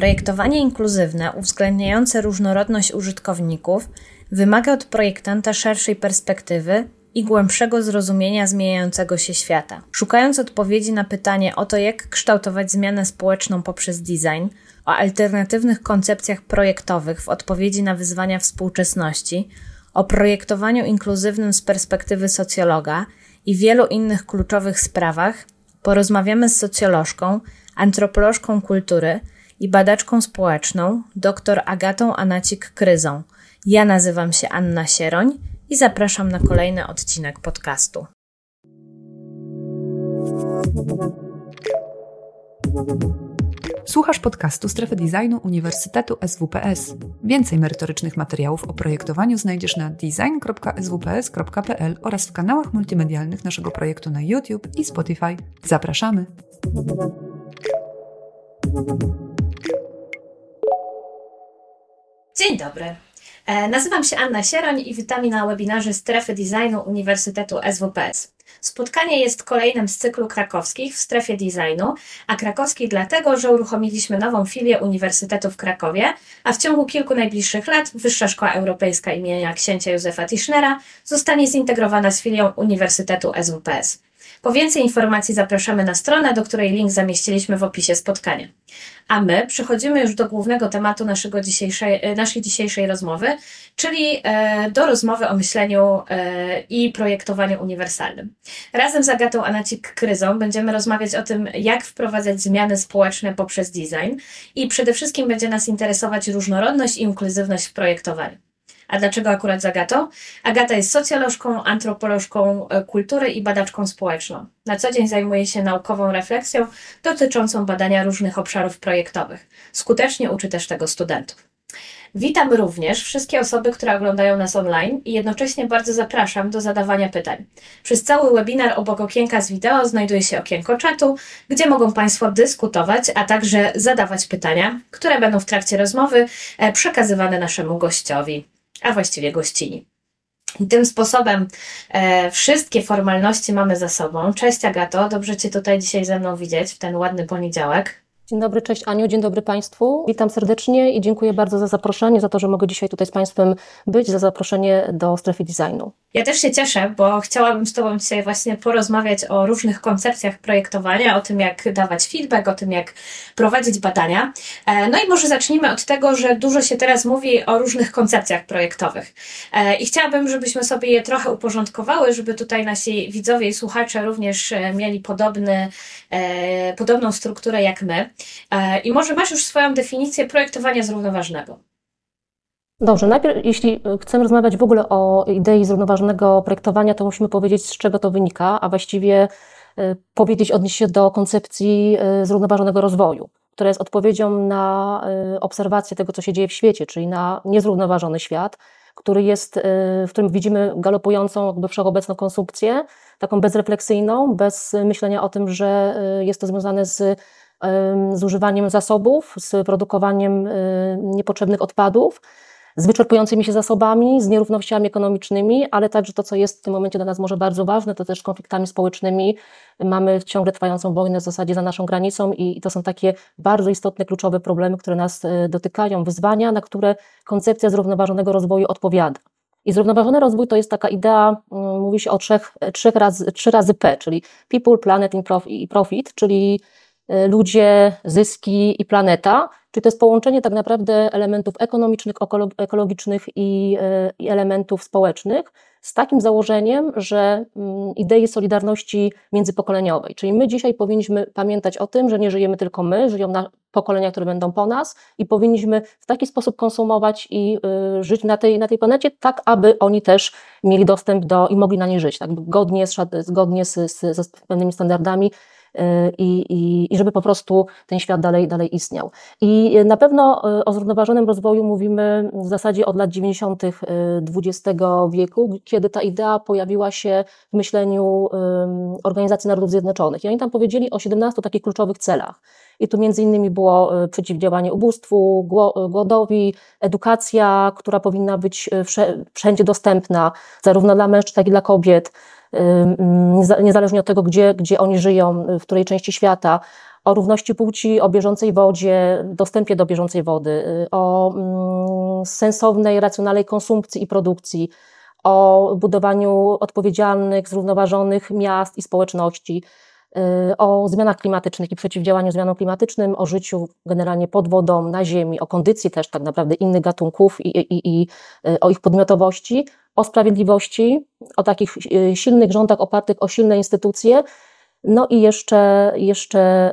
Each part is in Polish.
Projektowanie inkluzywne, uwzględniające różnorodność użytkowników, wymaga od projektanta szerszej perspektywy i głębszego zrozumienia zmieniającego się świata. Szukając odpowiedzi na pytanie o to, jak kształtować zmianę społeczną poprzez design, o alternatywnych koncepcjach projektowych w odpowiedzi na wyzwania współczesności, o projektowaniu inkluzywnym z perspektywy socjologa i wielu innych kluczowych sprawach, porozmawiamy z socjolożką, antropolożką kultury i badaczką społeczną dr Agatą Anacik-Kryzą. Ja nazywam się Anna Sieroń i zapraszam na kolejny odcinek podcastu. Słuchasz podcastu Strefy Designu Uniwersytetu SWPS. Więcej merytorycznych materiałów o projektowaniu znajdziesz na design.swps.pl oraz w kanałach multimedialnych naszego projektu na YouTube i Spotify. Zapraszamy! Dzień dobry. E, nazywam się Anna Sieroń i witam na webinarze Strefy Designu Uniwersytetu SWPS. Spotkanie jest kolejnym z cyklu krakowskich w strefie designu, a krakowski dlatego, że uruchomiliśmy nową filię Uniwersytetu w Krakowie, a w ciągu kilku najbliższych lat Wyższa Szkoła Europejska imienia księcia Józefa Tischnera zostanie zintegrowana z filią Uniwersytetu SWPS. Po więcej informacji zapraszamy na stronę, do której link zamieściliśmy w opisie spotkania. A my przechodzimy już do głównego tematu naszego dzisiejszej, e, naszej dzisiejszej rozmowy, czyli e, do rozmowy o myśleniu e, i projektowaniu uniwersalnym. Razem z Agatą Anacik-Kryzą będziemy rozmawiać o tym, jak wprowadzać zmiany społeczne poprzez design i przede wszystkim będzie nas interesować różnorodność i inkluzywność w projektowaniu. A dlaczego akurat z Agatą? Agata jest socjolożką, antropolożką e, kultury i badaczką społeczną. Na co dzień zajmuje się naukową refleksją dotyczącą badania różnych obszarów projektowych. Skutecznie uczy też tego studentów. Witam również wszystkie osoby, które oglądają nas online i jednocześnie bardzo zapraszam do zadawania pytań. Przez cały webinar obok okienka z wideo znajduje się okienko czatu, gdzie mogą Państwo dyskutować, a także zadawać pytania, które będą w trakcie rozmowy e, przekazywane naszemu gościowi a właściwie gościni. I tym sposobem e, wszystkie formalności mamy za sobą. Cześć Agato, dobrze Cię tutaj dzisiaj ze mną widzieć w ten ładny poniedziałek. Dzień dobry, cześć Aniu, dzień dobry Państwu. Witam serdecznie i dziękuję bardzo za zaproszenie, za to, że mogę dzisiaj tutaj z Państwem być, za zaproszenie do strefy designu. Ja też się cieszę, bo chciałabym z Tobą dzisiaj właśnie porozmawiać o różnych koncepcjach projektowania, o tym, jak dawać feedback, o tym, jak prowadzić badania. E, no i może zacznijmy od tego, że dużo się teraz mówi o różnych koncepcjach projektowych. E, I chciałabym, żebyśmy sobie je trochę uporządkowały, żeby tutaj nasi widzowie i słuchacze również e, mieli podobny, podobną strukturę jak my. I może masz już swoją definicję projektowania zrównoważonego. Dobrze, najpierw jeśli chcemy rozmawiać w ogóle o idei zrównoważonego projektowania, to musimy powiedzieć, z czego to wynika, a właściwie y, powiedzieć, odnieść się do koncepcji y, zrównoważonego rozwoju, która jest odpowiedzią na y, obserwację tego, co się dzieje w świecie, czyli na niezrównoważony świat, który jest, w którym widzimy galopującą, jakby wszechobecną konsumpcję, taką bezrefleksyjną, bez myślenia o tym, że jest to związane z zużywaniem zasobów, z produkowaniem niepotrzebnych odpadów, z wyczerpującymi się zasobami, z nierównościami ekonomicznymi, ale także to, co jest w tym momencie dla nas może bardzo ważne, to też konfliktami społecznymi. Mamy ciągle trwającą wojnę w zasadzie za naszą granicą i to są takie bardzo istotne, kluczowe problemy, które nas e, dotykają, wyzwania, na które koncepcja zrównoważonego rozwoju odpowiada. I zrównoważony rozwój to jest taka idea, mm, mówi się o trzech, trzech razy, trzy razy P, czyli people, planet i profit, czyli e, ludzie, zyski i planeta. Czyli to jest połączenie tak naprawdę elementów ekonomicznych, ekologicznych i, e, i elementów społecznych z takim założeniem, że mm, idei solidarności międzypokoleniowej. Czyli my dzisiaj powinniśmy pamiętać o tym, że nie żyjemy tylko my, żyją pokolenia, które będą po nas i powinniśmy w taki sposób konsumować i y, żyć na tej, na tej planecie, tak aby oni też mieli dostęp do i mogli na niej żyć, tak zgodnie, z, zgodnie z, z, z pewnymi standardami i, i, i żeby po prostu ten świat dalej, dalej istniał. I na pewno e, o zrównoważonym rozwoju mówimy w zasadzie od lat 90. XX wieku, kiedy ta idea pojawiła się w myśleniu Organizacji Narodów Zjednoczonych. I oni tam powiedzieli o 17 takich kluczowych celach. I tu między innymi było przeciwdziałanie ubóstwu, głodowi, edukacja, która powinna być wszędzie dostępna, zarówno dla mężczyzn, jak i dla kobiet, niezależnie od tego, gdzie, gdzie oni żyją, w której części świata, o równości płci, o bieżącej wodzie, dostępie do bieżącej wody, o mm, sensownej, racjonalnej konsumpcji i produkcji, o budowaniu odpowiedzialnych, zrównoważonych miast i społeczności, y, o zmianach klimatycznych i przeciwdziałaniu zmianom klimatycznym, o życiu generalnie pod wodą, na ziemi, o kondycji też tak naprawdę innych gatunków i, i, i y, o ich podmiotowości, o sprawiedliwości, o takich y, silnych rządach opartych o silne instytucje, no i jeszcze, jeszcze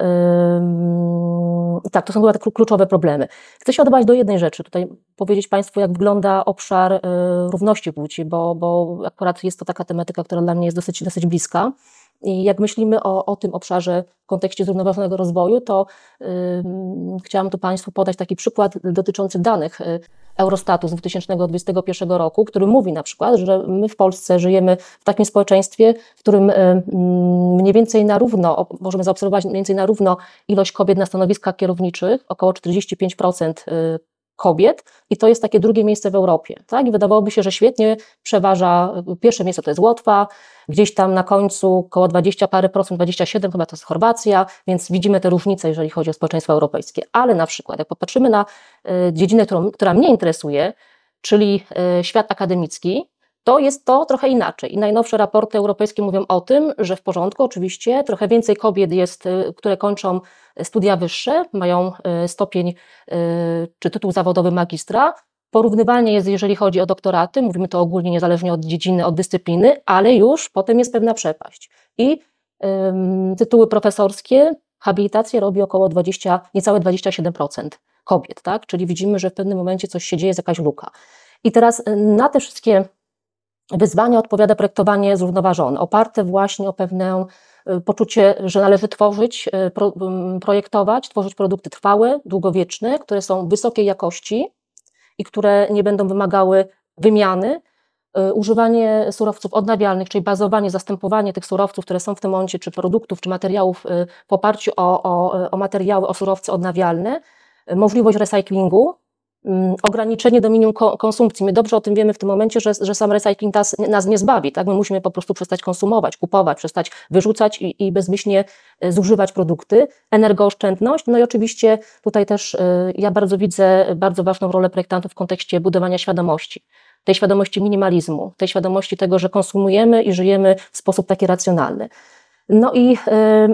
tak, to są chyba te kluczowe problemy. Chcę się odwołać do jednej rzeczy, tutaj powiedzieć Państwu, jak wygląda obszar równości płci, bo, bo akurat jest to taka tematyka, która dla mnie jest dosyć, dosyć bliska. I jak myślimy o, o tym obszarze w kontekście zrównoważonego rozwoju, to yy, chciałam tu Państwu podać taki przykład dotyczący danych y, Eurostatu z 2021 roku, który mówi na przykład, że my w Polsce żyjemy w takim społeczeństwie, w którym mniej więcej na równo, możemy zaobserwować mniej więcej na równo ilość kobiet na stanowiskach kierowniczych, około 45% kobiet i to jest takie drugie miejsce w Europie. Tak? I wydawałoby się, że świetnie przeważa, pierwsze miejsce to jest Łotwa, gdzieś tam na końcu około 20 parę procent, 27 chyba to jest Chorwacja, więc widzimy te różnice, jeżeli chodzi o społeczeństwo europejskie. Ale na przykład, jak popatrzymy na e, dziedzinę, którą, która mnie interesuje, czyli e, świat akademicki, to jest to trochę inaczej. I najnowsze raporty europejskie mówią o tym, że w porządku, oczywiście, trochę więcej kobiet jest, y, które kończą studia wyższe, mają y, stopień y, czy tytuł zawodowy magistra. Porównywalnie jest, jeżeli chodzi o doktoraty, mówimy to ogólnie niezależnie od dziedziny, od dyscypliny, ale już potem jest pewna przepaść. I ym, tytuły profesorskie, habilitację robi około 20, niecałe 27% kobiet, tak? Czyli widzimy, że w pewnym momencie coś się dzieje, jest jakaś luka. I teraz na te wszystkie wyzwania odpowiada projektowanie zrównoważone, oparte właśnie o pewne y, poczucie, że należy tworzyć, y, projektować, tworzyć produkty trwałe, długowieczne, które są wysokiej jakości i które nie będą wymagały wymiany. Y, używanie surowców odnawialnych, czyli bazowanie, zastępowanie tych surowców, które są w tym momencie, czy produktów, czy materiałów w oparciu o, o, o materiały, o surowce odnawialne, możliwość recyklingu, ograniczenie do minimum konsumpcji. My dobrze o tym wiemy w tym momencie, że, że sam recycling nas, nas nie zbawi. Tak? My musimy po prostu przestać konsumować, kupować, przestać wyrzucać i, i bezmyślnie e, zużywać produkty. Energooszczędność, no i oczywiście tutaj też e, ja bardzo widzę bardzo ważną rolę projektantów w kontekście budowania świadomości. Tej świadomości minimalizmu, tej świadomości tego, że konsumujemy i żyjemy w sposób taki racjonalny. No i e,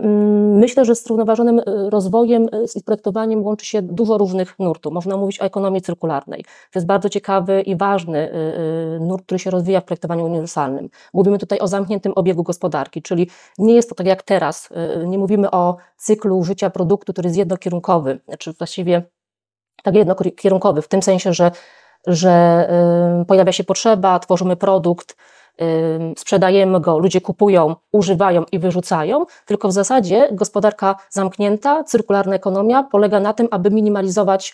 myślę, że z zrównoważonym e, rozwojem e, i projektowaniem łączy się dużo różnych nurtów. Można mówić o ekonomii cyrkularnej. To jest bardzo ciekawy i ważny nurt, który się rozwija w projektowaniu uniwersalnym. Mówimy tutaj o zamkniętym obiegu gospodarki, czyli nie jest to tak jak teraz. Nie mówimy o cyklu życia produktu, który jest jednokierunkowy, znaczy właściwie tak jednokierunkowy, w tym sensie, że, że pojawia się potrzeba, tworzymy produkt, sprzedajemy go, ludzie kupują, używają i wyrzucają, tylko w zasadzie gospodarka zamknięta, cyrkularna ekonomia polega na tym, aby minimalizować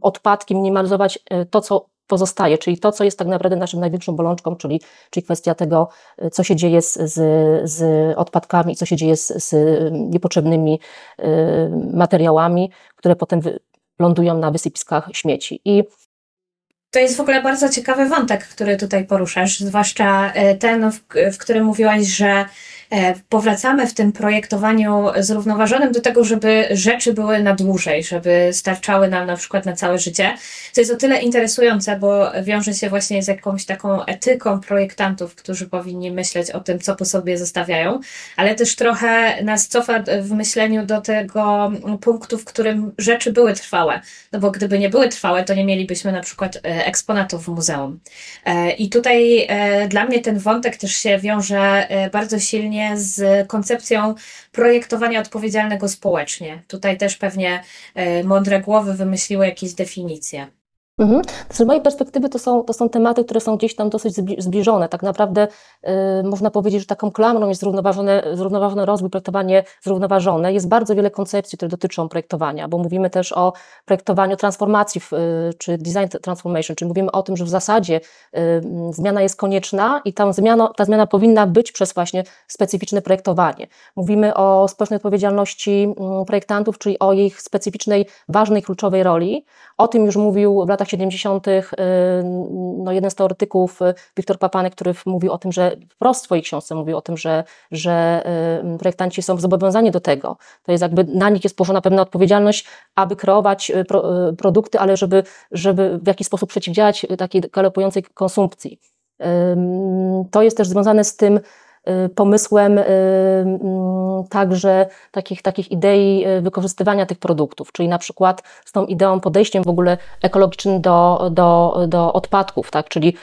odpadki, minimalizować y, to, co pozostaje, czyli to, co jest tak naprawdę naszą największą bolączką, czyli, czyli kwestia tego, y, co się dzieje z, z, z odpadkami, co się dzieje z, z niepotrzebnymi materiałami, które potem lądują na wysypiskach śmieci. I to jest w ogóle bardzo ciekawy wątek, który tutaj poruszasz, zwłaszcza e, ten, w, w którym mówiłaś, że powracamy w tym projektowaniu zrównoważonym do tego, żeby rzeczy były na dłużej, żeby starczały nam na przykład na całe życie. Co jest o tyle interesujące, bo wiąże się właśnie z jakąś taką etyką projektantów, którzy powinni myśleć o tym, co po sobie zostawiają, ale też trochę nas cofa w myśleniu do tego punktu, w którym rzeczy były trwałe. No bo gdyby nie były trwałe, to nie mielibyśmy na przykład e, eksponatów w muzeum. E, I tutaj dla mnie ten wątek też się wiąże bardzo silnie z koncepcją projektowania odpowiedzialnego społecznie. Tutaj też pewnie e, mądre głowy wymyśliły jakieś definicje. Mhm. Z mojej perspektywy to są, to są tematy, które są gdzieś tam dosyć zbliżone. Tak naprawdę y, można powiedzieć, że taką klamrą jest zrównoważony, zrównoważony rozwój, projektowanie zrównoważone. Jest bardzo wiele koncepcji, które dotyczą projektowania, bo mówimy też o projektowaniu transformacji, w, y, czy design transformation, czyli mówimy o tym, że w zasadzie y, zmiana jest konieczna i ta zmiana, ta zmiana powinna być przez właśnie specyficzne projektowanie. Mówimy o społecznej odpowiedzialności projektantów, czyli o ich specyficznej, ważnej, kluczowej roli. O tym już mówił w latach 70. No jeden z teoretyków, Wiktor Papanek, który mówił o tym, że wprost w swojej książce mówił o tym, że, że projektanci są zobowiązani do tego. To jest jakby na nich jest położona pewna odpowiedzialność, aby kreować pro, produkty, ale żeby, żeby w jakiś sposób przeciwdziałać takiej galopującej konsumpcji. To jest też związane z tym, Y, pomysłem y, mm, także takich, takich idei y, wykorzystywania tych produktów, czyli na przykład z tą ideą, podejściem w ogóle ekologicznym do, do, do odpadków, tak? czyli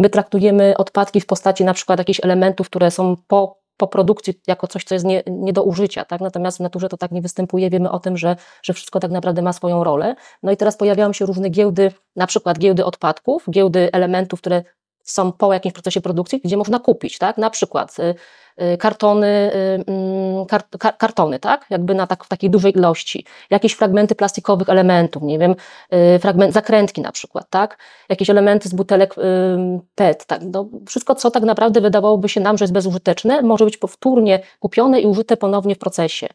my traktujemy odpadki w postaci na przykład jakichś elementów, które są po po produkcji jako coś, co jest nie, nie do użycia, tak? Natomiast w naturze to tak nie występuje. Wiemy o tym, że, że wszystko tak naprawdę ma swoją rolę. No i teraz pojawiają się różne giełdy, na przykład giełdy odpadków, giełdy elementów, które są po jakimś procesie produkcji, gdzie można kupić, tak? Na przykład y, kartony, y, mm, kart, kartony, tak? Jakby na tak, w takiej dużej ilości. Jakieś fragmenty plastikowych elementów, nie wiem, fragment, zakrętki na przykład, tak? Jakieś elementy z butelek PET, tak? No, wszystko, co tak naprawdę wydawałoby się nam, że jest bezużyteczne, może być powtórnie kupione i użyte ponownie w procesie.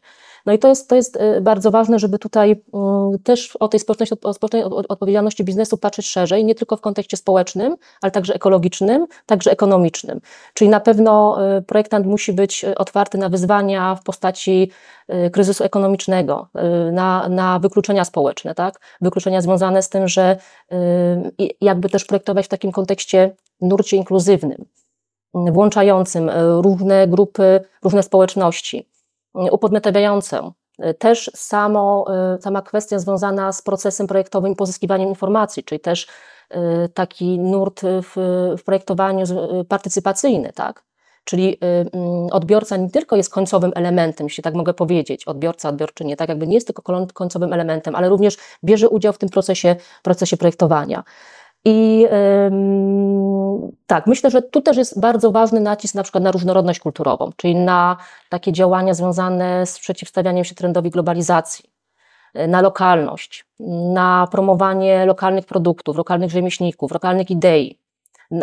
No i to jest, to jest y, bardzo ważne, żeby tutaj mm, też o tej społecznej, o społecznej odpowiedzialności biznesu patrzeć szerzej, nie tylko w kontekście społecznym, ale także ekologicznym, także ekonomicznym. Czyli na pewno y, projektant musi być y, otwarty na wyzwania w postaci kryzysu ekonomicznego, na, na wykluczenia społeczne, tak? Wykluczenia związane z tym, że jakby też projektować w takim kontekście nurcie inkluzywnym, włączającym różne grupy, różne społeczności upodmiotawiające. Też samo, sama kwestia związana z procesem projektowym i pozyskiwaniem informacji, czyli też taki nurt w, w projektowaniu partycypacyjny, tak? Czyli mm, odbiorca nie tylko jest końcowym elementem, jeśli tak mogę powiedzieć, odbiorca, odbiorczynie, tak jakby nie jest tylko końcowym elementem, ale również bierze udział w tym procesie, procesie projektowania. I tak, myślę, że tu też jest bardzo ważny nacisk na przykład na różnorodność kulturową, czyli na takie działania związane z przeciwstawianiem się trendowi globalizacji, e, na lokalność, na promowanie lokalnych produktów, lokalnych rzemieślników, lokalnych idei,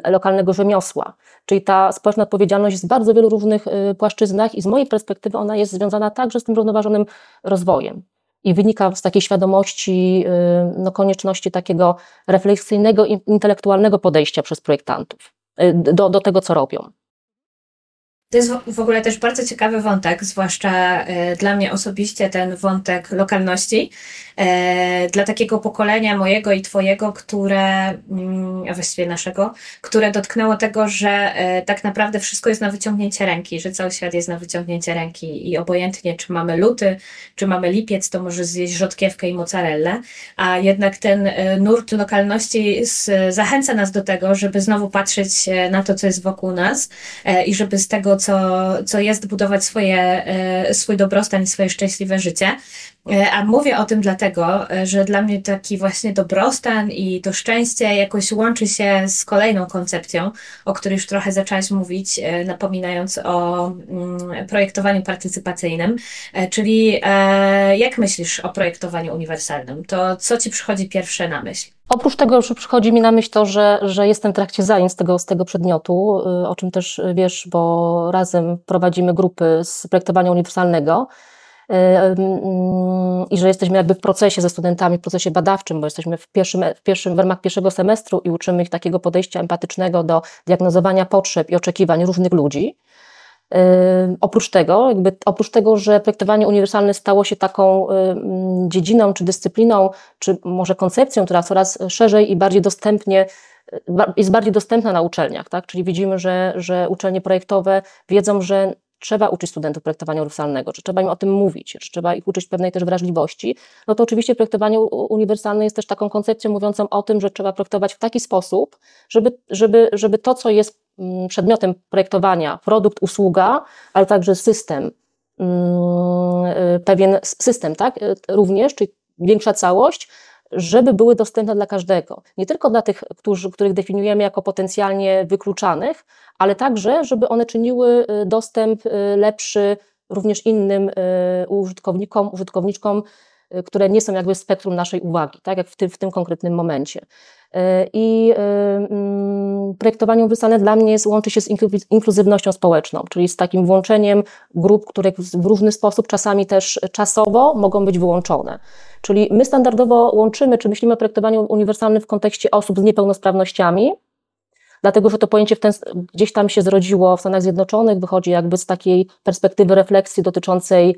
lokalnego rzemiosła. Czyli ta społeczna odpowiedzialność jest w bardzo wielu różnych e, płaszczyznach i z mojej perspektywy ona jest związana także z tym zrównoważonym rozwojem i wynika z takiej świadomości y, no, konieczności takiego refleksyjnego, intelektualnego podejścia przez projektantów y, do, do tego, co robią. To jest w ogóle też bardzo ciekawy wątek, zwłaszcza e, dla mnie osobiście ten wątek lokalności. E, dla takiego pokolenia mojego i Twojego, które, mm, a właściwie naszego, które dotknęło tego, że e, tak naprawdę wszystko jest na wyciągnięcie ręki, że cały świat jest na wyciągnięcie ręki i obojętnie, czy mamy luty, czy mamy lipiec, to może zjeść rzodkiewkę i mozzarellę, a jednak ten nurt lokalności zachęca nas do tego, żeby znowu patrzeć na to, co jest wokół nas i żeby z tego co, co jest budować swoje, e, swój dobrostan i swoje szczęśliwe życie. E, a mówię o tym dlatego, e, że dla mnie taki właśnie dobrostan i to szczęście jakoś łączy się z kolejną koncepcją, o której już trochę zaczęłaś mówić, napominając o mm, projektowaniu partycypacyjnym. Czyli jak myślisz o projektowaniu uniwersalnym? To co ci przychodzi pierwsze na myśl? Oprócz tego że przychodzi mi na myśl to, że, że jestem w trakcie zajęć z tego, z tego przedmiotu, y, o czym też wiesz, bo razem prowadzimy grupy z projektowania uniwersalnego y, i że jesteśmy jakby w procesie ze studentami, w procesie badawczym, bo jesteśmy w, pierwszym, w, pierwszym, w ramach pierwszego semestru i uczymy ich takiego podejścia empatycznego do diagnozowania potrzeb i oczekiwań różnych ludzi. Oprócz tego, jakby, oprócz tego, że projektowanie uniwersalne stało się taką dziedziną czy dyscypliną, czy może koncepcją, która coraz szerzej i bardziej dostępnie jest bardziej dostępna na uczelniach, tak? Czyli widzimy, że, że uczelnie projektowe wiedzą, że trzeba uczyć studentów projektowania uniwersalnego, że trzeba im o tym mówić, że trzeba ich uczyć pewnej też wrażliwości, no to oczywiście projektowanie uniwersalne jest też taką koncepcją mówiącą o tym, że trzeba projektować w taki sposób, żeby, żeby, żeby to, co jest przedmiotem projektowania, produkt, usługa, ale także system, mm, y, pewien system, tak, y, również, czyli większa całość, żeby były dostępne dla każdego. Nie tylko dla tych, którzy, których definiujemy jako potencjalnie wykluczanych, ale także, żeby one czyniły y, dostęp lepszy również innym użytkownikom, użytkowniczkom które nie są jakby spektrum naszej uwagi, tak jak w tym, w tym konkretnym momencie. I mm, projektowanie uniwersalne dla mnie jest, łączy się z inkluzywnością społeczną, czyli z takim włączeniem grup, które w różny sposób, czasami też czasowo mogą być wyłączone. Czyli my standardowo łączymy, czy myślimy o projektowaniu uniwersalnym w kontekście osób z niepełnosprawnościami, dlatego że to pojęcie ten, gdzieś tam się zrodziło w Stanach Zjednoczonych, wychodzi jakby z takiej perspektywy refleksji dotyczącej y,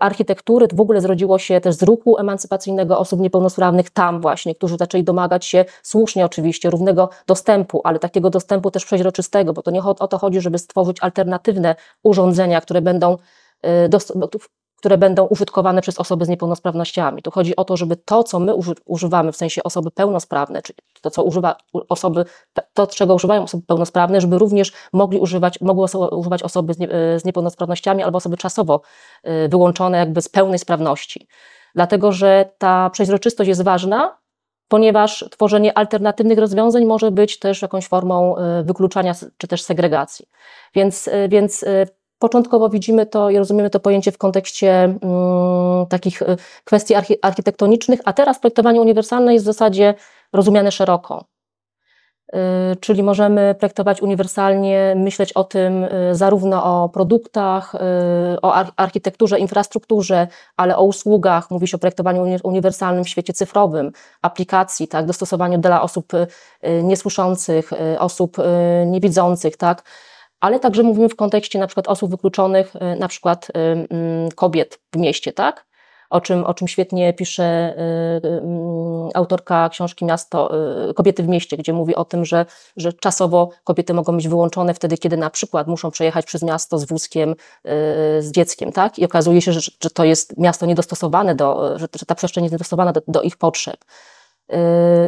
architektury, w ogóle zrodziło się też z ruchu emancypacyjnego osób niepełnosprawnych tam właśnie, którzy zaczęli domagać się słusznie oczywiście równego dostępu, ale takiego dostępu też przeźroczystego, bo to nie o to chodzi, żeby stworzyć alternatywne urządzenia, które będą y, które będą użytkowane przez osoby z niepełnosprawnościami. Tu chodzi o to, żeby to, co my używamy, w sensie osoby pełnosprawne, czyli to, co używa osoby, to, czego używają osoby pełnosprawne, żeby również mogli używać, mogły używać osoby z, nie, z niepełnosprawnościami albo osoby czasowo y, wyłączone jakby z pełnej sprawności. Dlatego, że ta przejrzystość jest ważna, ponieważ tworzenie alternatywnych rozwiązań może być też jakąś formą y, wykluczania czy też segregacji. Więc, więc Początkowo widzimy to i rozumiemy to pojęcie w kontekście mm, takich y, kwestii archi architektonicznych, a teraz projektowanie uniwersalne jest w zasadzie rozumiane szeroko. Y, czyli możemy projektować uniwersalnie, myśleć o tym y, zarówno o produktach, o architekturze, infrastrukturze, ale o usługach. Mówi się o projektowaniu uniwersalnym w świecie cyfrowym, aplikacji, tak, dostosowaniu dla osób niesłyszących, osób niewidzących, tak ale także mówimy w kontekście na przykład osób wykluczonych, y, na przykład y, mm, kobiet w mieście, tak? O czym, o czym świetnie pisze y, mm, autorka książki Miasto, Kobiety w mieście, gdzie mówi o tym, że, że czasowo kobiety mogą być wyłączone wtedy, kiedy na przykład muszą przejechać przez miasto z wózkiem, z dzieckiem, tak? I okazuje się, że, że to jest miasto niedostosowane do, że, że ta przestrzeń jest niedostosowana do, do ich potrzeb.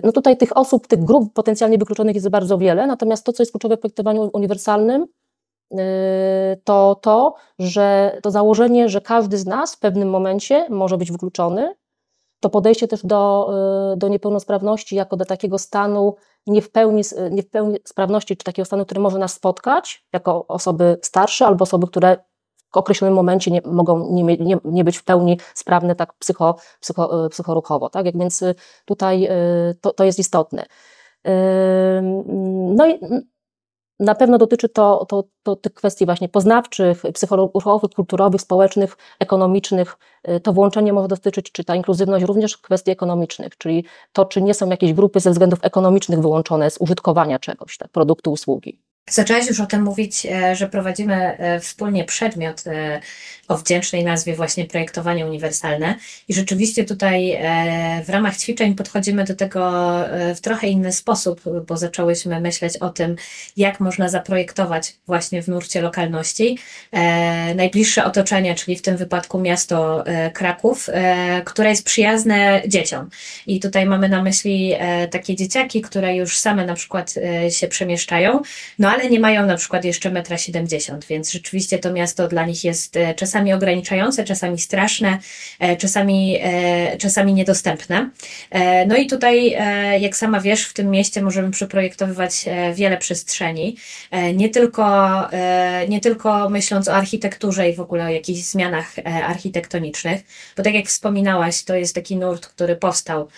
No tutaj tych osób, tych grup potencjalnie wykluczonych jest bardzo wiele, natomiast to, co jest kluczowe w projektowaniu uniwersalnym, to to, że to założenie, że każdy z nas w pewnym momencie może być wykluczony, to podejście też do, y, do niepełnosprawności jako do takiego stanu nie w, pełni, nie w pełni sprawności, czy takiego stanu, który może nas spotkać jako osoby starsze albo osoby, które w określonym momencie nie, mogą nie, nie, nie być w pełni sprawne tak psycho, psycho, y, psychoruchowo. Tak? Jak więc tutaj to, to jest istotne. No i na pewno dotyczy to, to, to tych kwestii właśnie poznawczych, psychologicznych, kulturowych, społecznych, ekonomicznych. Y, to włączenie może dotyczyć, czy ta inkluzywność również kwestii ekonomicznych, czyli to, czy nie są jakieś grupy ze względów ekonomicznych wyłączone z użytkowania czegoś, tak, produktu, usługi. Zaczęłaś już o tym mówić, e, że prowadzimy e, wspólnie przedmiot e, o wdzięcznej nazwie właśnie projektowanie uniwersalne. I rzeczywiście tutaj w ramach ćwiczeń podchodzimy do tego w trochę inny sposób, bo zaczęłyśmy myśleć o tym, jak można zaprojektować właśnie w nurcie lokalności. Najbliższe otoczenie, czyli w tym wypadku miasto Kraków, które jest przyjazne dzieciom. I tutaj mamy na myśli takie dzieciaki, które już same na przykład się przemieszczają, no ale nie mają na przykład jeszcze metra 70, więc rzeczywiście to miasto dla nich jest e, czasami ograniczające, czasami straszne, e, czasami, e, czasami niedostępne. No i tutaj, jak sama wiesz, w tym mieście możemy przeprojektowywać wiele przestrzeni, nie tylko, nie tylko myśląc o architekturze i w ogóle o jakichś zmianach architektonicznych, bo tak jak wspominałaś, to jest taki nurt, który powstał,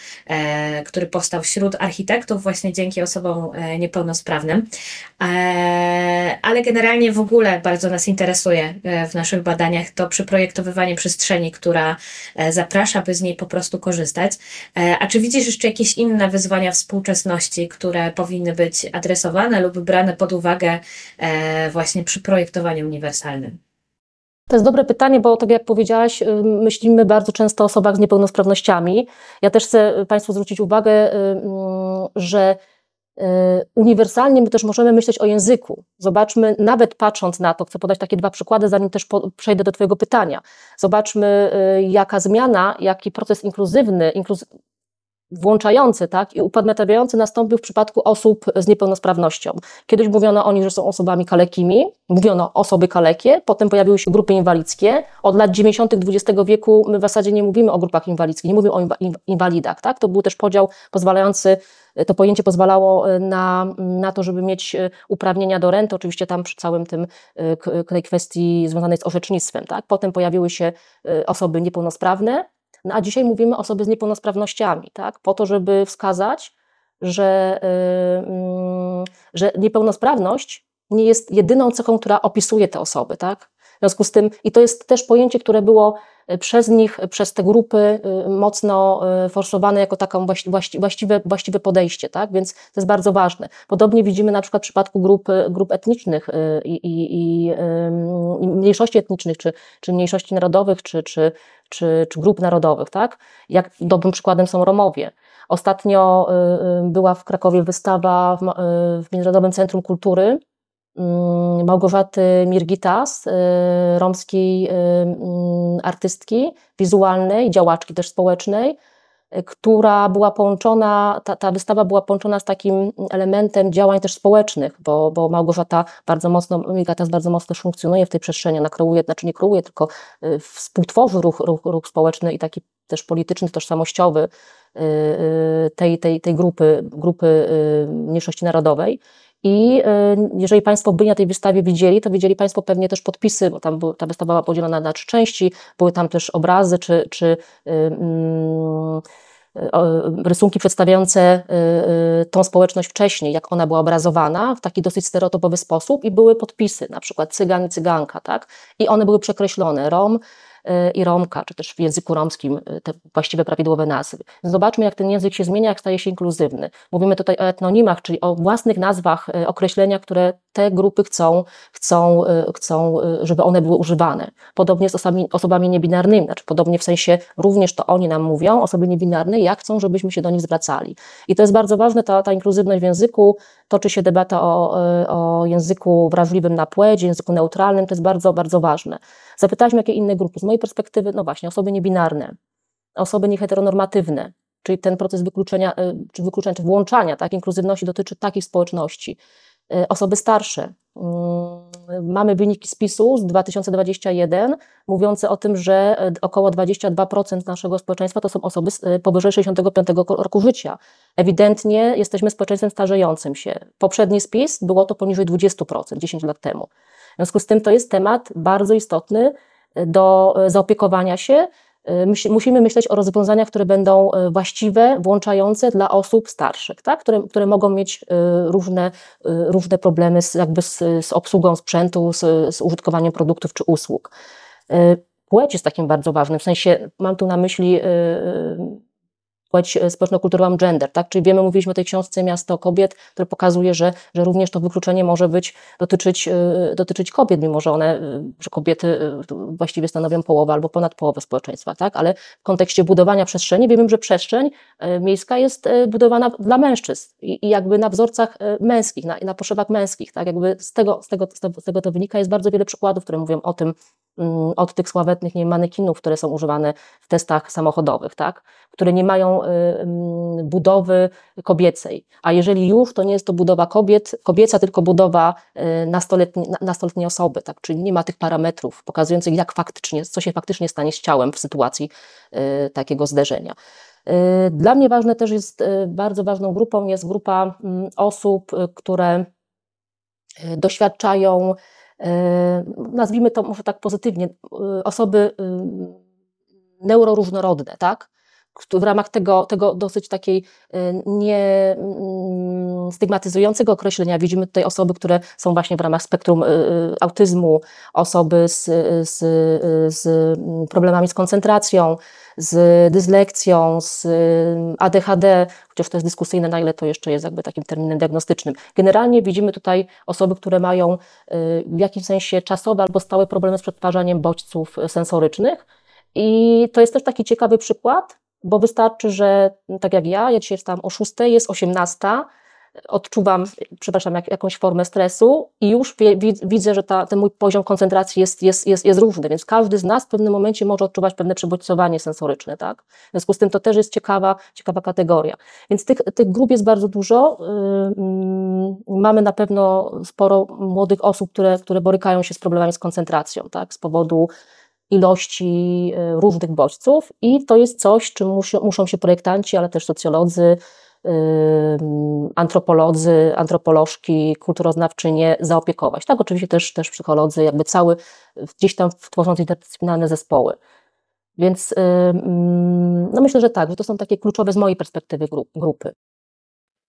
który powstał wśród architektów właśnie dzięki osobom niepełnosprawnym. E, ale generalnie w ogóle bardzo nas interesuje e, w naszych badaniach to przyprojektowywanie przestrzeni, która e, zaprasza, by z niej po prostu korzystać. A czy widzisz jeszcze jakieś inne wyzwania współczesności, które powinny być adresowane lub brane pod uwagę właśnie przy projektowaniu uniwersalnym? To jest dobre pytanie, bo tak jak powiedziałaś, y, myślimy bardzo często o osobach z niepełnosprawnościami. Ja też chcę Państwu zwrócić uwagę, y, mm, że uniwersalnie my też możemy myśleć o języku. Zobaczmy, nawet patrząc na to, chcę podać takie dwa przykłady, zanim też przejdę do Twojego pytania. Zobaczmy, y, jaka zmiana, jaki proces inkluzywny, inkluz włączający tak, i upodmiotawiający nastąpił w przypadku osób z niepełnosprawnością. Kiedyś mówiono o nich, że są osobami kalekimi, mówiono osoby kalekie, potem pojawiły się grupy inwalidzkie. Od lat 90. XX wieku my w zasadzie nie mówimy o grupach inwalidzkich, nie mówimy o inwalidach. Tak? To był też podział pozwalający to pojęcie pozwalało e, na, na to, żeby mieć e, uprawnienia do renty, oczywiście tam przy całym tym e, tej kwestii związanej z orzecznictwem. Tak? Potem pojawiły się osoby niepełnosprawne, No a dzisiaj mówimy osoby z niepełnosprawnościami, tak? Po to, żeby wskazać, że, yy, że niepełnosprawność nie jest jedyną cechą, która opisuje te osoby, tak? W związku z tym, i to jest też pojęcie, które było e, przez nich, przez te grupy e, mocno e, forsowane jako taką właściwe, właściwe podejście, tak? Więc to jest bardzo ważne. Podobnie widzimy na przykład w przypadku grup, grup etnicznych i, i, i, mniejszości etnicznych, czy, czy mniejszości narodowych, czy, czy, czy, czy grup narodowych, tak? Jak dobrym przykładem są Romowie. Ostatnio była w Krakowie wystawa w Międzynarodowym Centrum Kultury, Małgorzaty Mirgitas, y, romskiej y, mm, artystki wizualnej, działaczki też społecznej, y, która była połączona, ta, ta wystawa była połączona z takim elementem działań też społecznych, bo, bo Małgorzata bardzo mocno, Mirgitas bardzo mocno funkcjonuje w tej przestrzeni, ona kreuje, znaczy nie kreuje, tylko współtworzy ruch, ruch, ruch społeczny i taki też polityczny, tożsamościowy tej, tej, tej grupy, grupy mniejszości narodowej. I y, jeżeli Państwo byli na tej wystawie widzieli, to widzieli Państwo pewnie też podpisy, bo tam ta wystawa była podzielona na trzy części, były tam też obrazy czy, czy um, rysunki przedstawiające y, tą społeczność wcześniej, jak ona była obrazowana w taki dosyć stereotypowy sposób i były podpisy, na przykład cygan i cyganka, tak? I one były przekreślone. Rom, i Romka, czy też w języku romskim y, te właściwe prawidłowe nazwy. Zobaczmy, jak ten język się zmienia, jak staje się inkluzywny. Mówimy tutaj o etnonimach, czyli o własnych nazwach, y, określenia, które te grupy chcą, chcą, y, chcą żeby one były używane. Podobnie z osobami, osobami niebinarnymi, znaczy podobnie w sensie również to oni nam mówią, osoby niebinarne, jak chcą, żebyśmy się do nich zwracali. I to jest bardzo ważne, ta, ta inkluzywność w języku, toczy się debata o, o języku wrażliwym na płeć, języku neutralnym, to jest bardzo, bardzo ważne. Zapytaliśmy, jakie inne grupy. Z mojej perspektywy, no właśnie, osoby niebinarne, osoby nieheteronormatywne, czyli ten proces wykluczenia, y, czy wykluczenia, czy włączania, tak, inkluzywności dotyczy takich społeczności. Y, osoby starsze. Mm, mamy wyniki spisu z 2021 mówiące o tym, że y, około 22% naszego społeczeństwa to są osoby powyżej 65 roku życia. Ewidentnie jesteśmy społeczeństwem starzejącym się. Poprzedni spis było to poniżej 20% 10 lat temu. W związku z tym to jest temat bardzo istotny e, do e, zaopiekowania się. E, musimy myśleć o rozwiązaniach, które będą właściwe, włączające dla osób starszych, tak? które, które mogą mieć różne, różne problemy z, jakby z, z obsługą sprzętu, z, z użytkowaniem produktów czy usług. Płeć jest takim bardzo ważnym, w sensie mam tu na myśli płeć e, społeczno-kulturową gender, tak? Czyli wiemy, mówiliśmy o tej książce Miasto Kobiet, które pokazuje, że, że również to wykluczenie może być, dotyczyć, e, dotyczyć kobiet, mimo że one, e, że kobiety właściwie stanowią połowę albo ponad połowę społeczeństwa, tak? Ale w kontekście budowania przestrzeni wiemy, że przestrzeń miejska jest budowana dla mężczyzn i, i jakby na wzorcach męskich, na, na potrzebach męskich, tak? Jakby z tego, z, tego, z tego to wynika. Jest bardzo wiele przykładów, które mówią o tym, od tych sławetnych nie wiem, manekinów, które są używane w testach samochodowych, tak? które nie mają Y, budowy kobiecej. A jeżeli już, to nie jest to budowa kobiet, kobieca, tylko budowa y, nastoletniej, nastoletniej osoby, tak? czyli nie ma tych parametrów pokazujących, jak faktycznie, co się faktycznie stanie z ciałem w sytuacji y, takiego zderzenia. Dla mnie ważne też jest, bardzo ważną grupą jest grupa mm, osób, które doświadczają, nazwijmy to może tak pozytywnie, osoby neuroróżnorodne, tak? W ramach tego, tego dosyć takiej y, nie mm, stygmatyzującego określenia widzimy tutaj osoby, które są właśnie w ramach spektrum y, y, autyzmu, osoby z, z, z problemami z koncentracją, z dyslekcją, z ADHD, chociaż to jest dyskusyjne, na ile to jeszcze jest jakby takim terminem diagnostycznym. Generalnie widzimy tutaj osoby, które mają w jakimś sensie czasowe albo stałe problemy z przetwarzaniem bodźców sensorycznych. I to jest też taki ciekawy przykład, bo wystarczy, że tak jak ja, ja dzisiaj wstałam o 6, jest 18, odczuwam, przepraszam, jak, jakąś formę stresu i już wie, widzę, że ta, ten mój poziom koncentracji jest, jest, jest, jest różny, więc każdy z nas w pewnym momencie może odczuwać pewne przebodźcowanie sensoryczne, tak? W związku z tym to też jest ciekawa, ciekawa kategoria. Więc tych, tych grup jest bardzo dużo. Yy, mamy na pewno sporo młodych osób, które, które borykają się z problemami z koncentracją, tak? Z powodu ilości e, różnych bodźców i to jest coś, czym muszą, muszą się projektanci, ale też socjolodzy, antropolodzy, antropolożki, kulturoznawczynie zaopiekować. Tak, oczywiście też, też psycholodzy, jakby cały, gdzieś tam tworząc interdyscyplinarne zespoły. Więc mm, no myślę, że tak, że to są takie kluczowe z mojej perspektywy grupy.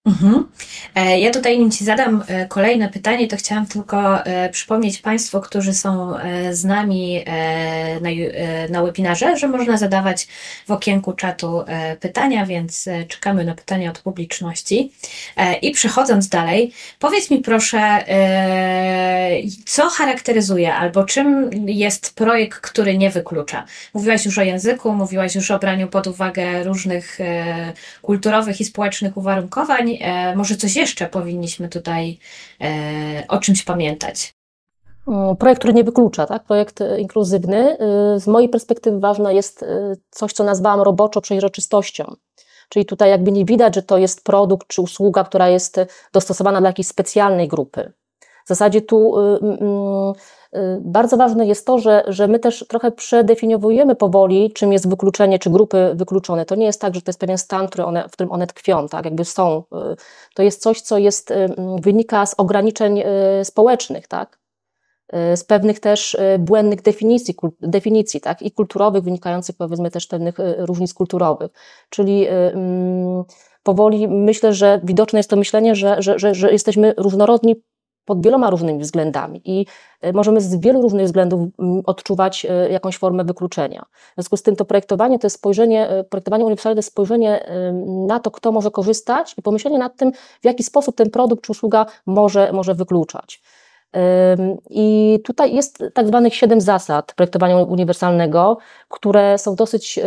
Mhm. E, ja tutaj, nim Ci zadam e, kolejne pytanie, to chciałam tylko e, przypomnieć Państwu, którzy są z nami na, na webinarze, że można zadawać w okienku czatu pytania, więc czekamy na pytania od publiczności. I przechodząc dalej, powiedz mi proszę, co charakteryzuje albo czym jest projekt, który nie wyklucza? Mówiłaś już o języku, mówiłaś już o braniu pod uwagę różnych kulturowych i społecznych uwarunkowań, E, może coś jeszcze powinniśmy tutaj e, o czymś pamiętać? Projekt, który nie wyklucza, tak? projekt e, inkluzywny. Z mojej perspektywy ważne jest coś, co nazwałam roboczo przejrzystością. Czyli tutaj jakby nie widać, że to jest produkt czy usługa, która jest dostosowana dla jakiejś specjalnej grupy. W zasadzie tu bardzo ważne jest to, że, że my też trochę przedefiniowujemy powoli, czym jest wykluczenie, czy grupy wykluczone. To nie jest tak, że to jest pewien stan, który one, w którym one tkwią, tak, jakby są. Y, to jest coś, co jest, y, wynika z ograniczeń społecznych, tak, z pewnych też błędnych definicji, definicji tak, i kulturowych, wynikających powiedzmy też pewnych różnic kulturowych. Czyli mm, powoli myślę, że widoczne jest to myślenie, że, że, że, że jesteśmy różnorodni pod wieloma różnymi względami i e, możemy z wielu różnych względów odczuwać e, jakąś formę wykluczenia. W związku z tym to projektowanie to jest spojrzenie, e, projektowanie uniwersalne to jest spojrzenie na to, kto może korzystać i pomyślenie nad tym, w jaki sposób ten produkt czy usługa może, może wykluczać. I tutaj jest tak zwanych siedem zasad projektowania uniwersalnego, które są dosyć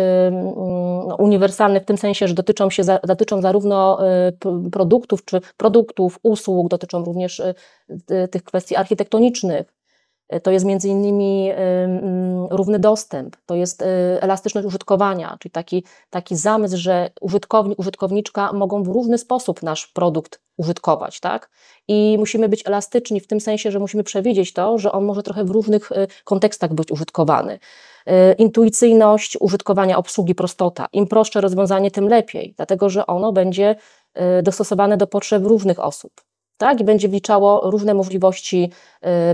no, uniwersalne w tym sensie, że dotyczą, się, dotyczą zarówno y, produktów czy produktów, usług, dotyczą również y, tych kwestii architektonicznych, to jest między innymi mm, równy dostęp, to jest y, elastyczność użytkowania, czyli taki, taki zamysł, że użytkownik, użytkowniczka mogą w różny sposób nasz produkt użytkować, tak? I musimy być elastyczni w tym sensie, że musimy przewidzieć to, że on może trochę w różnych y, kontekstach być użytkowany. Y, intuicyjność użytkowania obsługi, prostota. Im prostsze rozwiązanie, tym lepiej, dlatego że ono będzie dostosowane do potrzeb różnych osób tak? i będzie wliczało różne możliwości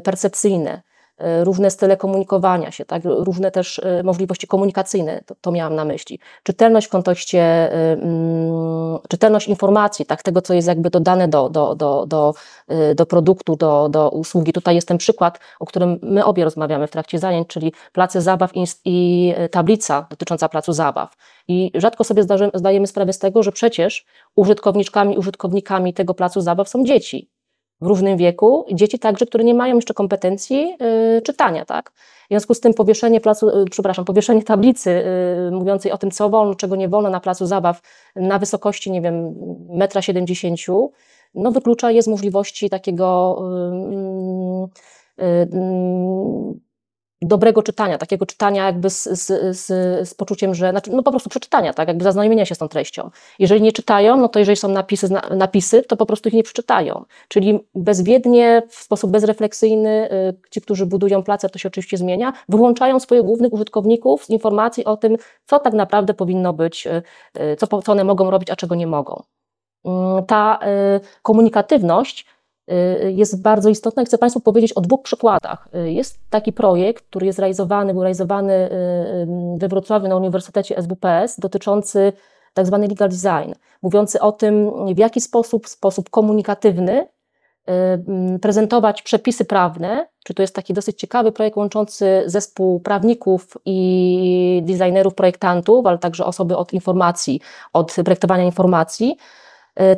percepcyjne. E, różne style komunikowania się, tak? różne też e, możliwości komunikacyjne, to, to miałam na myśli. Czytelność w kontekście, e, mm, czytelność informacji, tak? tego, co jest jakby dodane do, do, do, do, do produktu, do, do usługi. Tutaj jest ten przykład, o którym my obie rozmawiamy w trakcie zajęć, czyli place zabaw i, i tablica dotycząca placu zabaw. I rzadko sobie zdajemy sprawę z tego, że przecież użytkowniczkami, użytkownikami tego placu zabaw są dzieci w różnym wieku, dzieci także, które nie mają jeszcze kompetencji y, czytania, tak? W związku z tym powieszenie placu, y, przepraszam, powieszenie tablicy y, mówiącej o tym, co wolno, czego nie wolno na placu zabaw na wysokości, nie wiem, metra siedemdziesięciu, no wyklucza je z możliwości takiego dobrego czytania, takiego czytania jakby z, z, z, z, poczuciem, że, znaczy, no po prostu przeczytania, tak, jakby zaznajomienia się z tą treścią. Jeżeli nie czytają, no to jeżeli są napisy, napisy, to po prostu ich nie przeczytają. Czyli bezwiednie, w sposób bezrefleksyjny, y, ci, którzy budują place, to się oczywiście zmienia, wyłączają swoich głównych użytkowników z informacji o tym, co tak naprawdę powinno być, y, y, co, co one mogą robić, a czego nie mogą. Mm, ta komunikatywność jest bardzo istotna. Chcę Państwu powiedzieć o dwóch przykładach. Y, jest taki projekt, który jest realizowany, był realizowany y, we Wrocławiu na Uniwersytecie SWPS dotyczący tak zwany legal design, mówiący o tym, w jaki sposób, sposób komunikatywny prezentować przepisy prawne, czy to jest taki dosyć ciekawy projekt łączący zespół prawników i designerów, projektantów, ale także osoby od informacji, od projektowania informacji,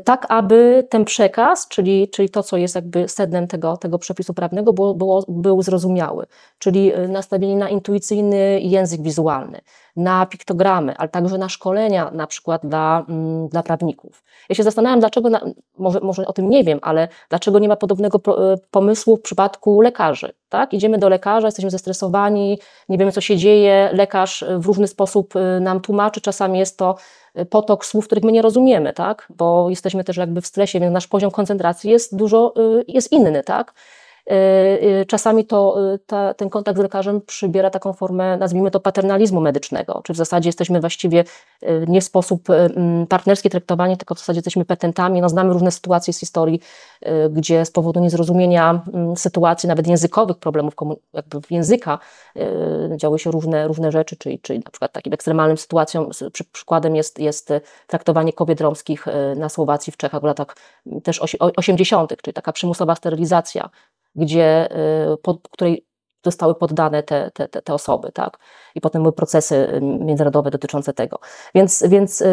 tak aby ten przekaz, czyli, czyli to, co jest jakby sednem tego, tego przepisu prawnego, było, było, był zrozumiały. Czyli e, nastawienie na intuicyjny język wizualny, na piktogramy, ale także na szkolenia na przykład dla, mm, dla prawników. Ja się zastanawiam, dlaczego, na, może, może o tym nie wiem, ale dlaczego nie ma podobnego e, pomysłu w przypadku lekarzy. Tak? Idziemy do lekarza, jesteśmy zestresowani, nie wiemy co się dzieje, lekarz w różny sposób nam tłumaczy, czasami jest to potok słów, których my nie rozumiemy, tak? bo jesteśmy też jakby w stresie, więc nasz poziom koncentracji jest dużo, y, jest inny. Tak? Czasami to, ta, ten kontakt z lekarzem przybiera taką formę, nazwijmy to, paternalizmu medycznego, czy w zasadzie jesteśmy właściwie nie w sposób partnerski traktowani, tylko w zasadzie jesteśmy petentami. No, znamy różne sytuacje z historii, gdzie z powodu niezrozumienia sytuacji, nawet językowych problemów, jakby języka, działy się różne, różne rzeczy, czyli, czyli na przykład takim ekstremalnym sytuacją, przy, przykładem jest, jest traktowanie kobiet romskich na Słowacji w Czechach w latach też 80., czyli taka przymusowa sterylizacja, gdzie, pod której zostały poddane te, te, te, osoby, tak? I potem były procesy międzynarodowe dotyczące tego. Więc, więc yy,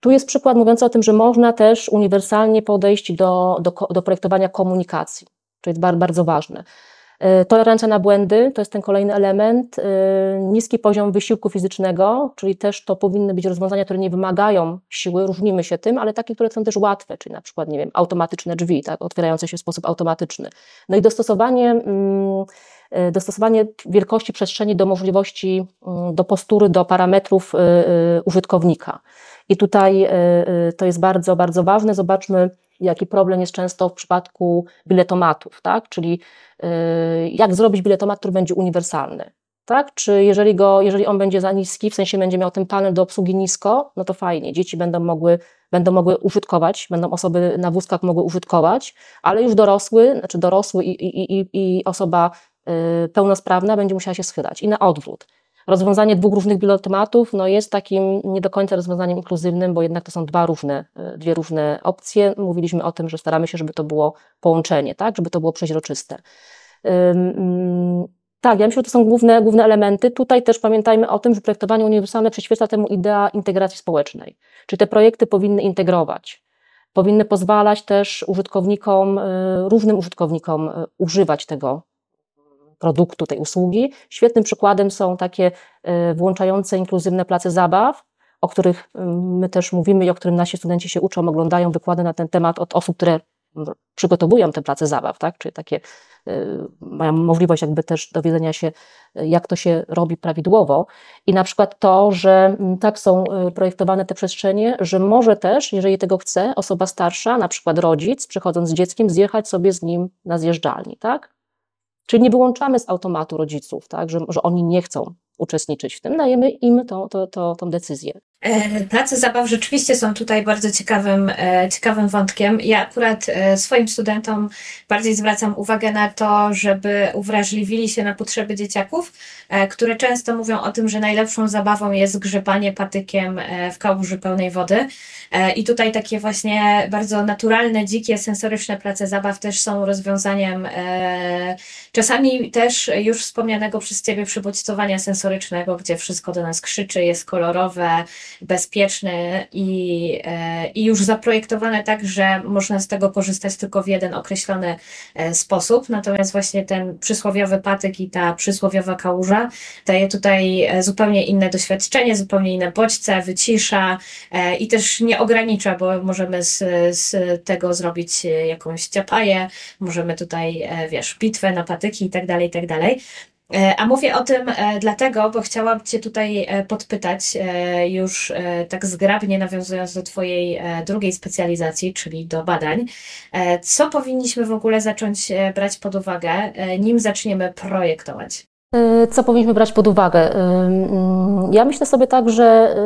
tu jest przykład mówiący o tym, że można też uniwersalnie podejść do, do, do projektowania komunikacji, to jest bardzo ważne. E, tolerancja na błędy to jest ten kolejny element. E, niski poziom wysiłku fizycznego, czyli też to powinny być rozwiązania, które nie wymagają siły, różnimy się tym, ale takie, które są też łatwe, czyli na przykład, nie wiem, automatyczne drzwi, tak, otwierające się w sposób automatyczny. No i dostosowanie, mm, e, dostosowanie wielkości przestrzeni do możliwości, mm, do postury, do parametrów użytkownika. I tutaj to jest bardzo, bardzo ważne. Zobaczmy, jaki problem jest często w przypadku biletomatów, tak? Czyli yy, jak zrobić biletomat, który będzie uniwersalny. Tak? Czy jeżeli, go, jeżeli on będzie za niski, w sensie będzie miał ten panel do obsługi nisko, no to fajnie, dzieci będą mogły, będą mogły użytkować, będą osoby na wózkach mogły użytkować, ale już dorosły, znaczy dorosły i, i, i, i osoba y, pełnosprawna będzie musiała się schylać i na odwrót rozwiązanie dwóch różnych bilotematów no jest takim nie do końca rozwiązaniem inkluzywnym, bo jednak to są dwa różne, e, dwie różne opcje. Mówiliśmy o tym, że staramy się, żeby to było połączenie, tak, żeby to było przeźroczyste. Mm, tak, ja myślę, że to są główne, główne elementy. Tutaj też pamiętajmy o tym, że projektowanie uniwersalne przyświeca temu idea integracji społecznej. Czyli te projekty powinny integrować. Powinny pozwalać też użytkownikom, e, różnym użytkownikom e, używać tego produktu, tej usługi. Świetnym przykładem są takie e, włączające inkluzywne place zabaw, o których mm, my też mówimy i o którym nasi studenci się uczą, oglądają wykłady na ten temat od osób, które przygotowują te place zabaw, tak? czyli takie e, mają możliwość jakby też dowiedzenia się, jak to się robi prawidłowo. I na przykład to, że tak są e, projektowane te przestrzenie, że może też, jeżeli tego chce, osoba starsza, na przykład rodzic, przychodząc z dzieckiem, zjechać sobie z nim na zjeżdżalni, tak? Czyli nie wyłączamy z automatu rodziców, tak, że, że oni nie chcą uczestniczyć w tym, dajemy im tą, tą, tą, tą decyzję. E, place zabaw rzeczywiście są tutaj bardzo ciekawym, e, ciekawym wątkiem. Ja akurat e, swoim studentom bardziej zwracam uwagę na to, żeby uwrażliwili się na potrzeby dzieciaków, które często mówią o tym, że najlepszą zabawą jest grzebanie patykiem w kałuży pełnej wody. I tutaj takie właśnie bardzo naturalne, dzikie, sensoryczne place zabaw też są rozwiązaniem czasami też już wspomnianego przez Ciebie przybodźcowania sensorycznego, gdzie wszystko do nas krzyczy, jest kolorowe, bezpieczne i, e, i już zaprojektowane tak, że można z tego korzystać tylko w jeden określony e, sposób. Natomiast właśnie ten przysłowiowy patyk i ta przysłowiowa kałuża daje tutaj e, zupełnie inne doświadczenie, zupełnie inne bodźce, wycisza i też nie ogranicza, bo możemy z, z tego zrobić jakąś ciapaję, możemy tutaj, wiesz, bitwę na patyki i tak dalej, i tak dalej. E, a mówię o tym e, dlatego, bo chciałam Cię tutaj e, podpytać, już tak zgrabnie nawiązując do Twojej drugiej specjalizacji, czyli do badań, co powinniśmy w ogóle zacząć brać pod uwagę, nim zaczniemy projektować? Co powinniśmy brać pod uwagę? Ja myślę sobie tak, że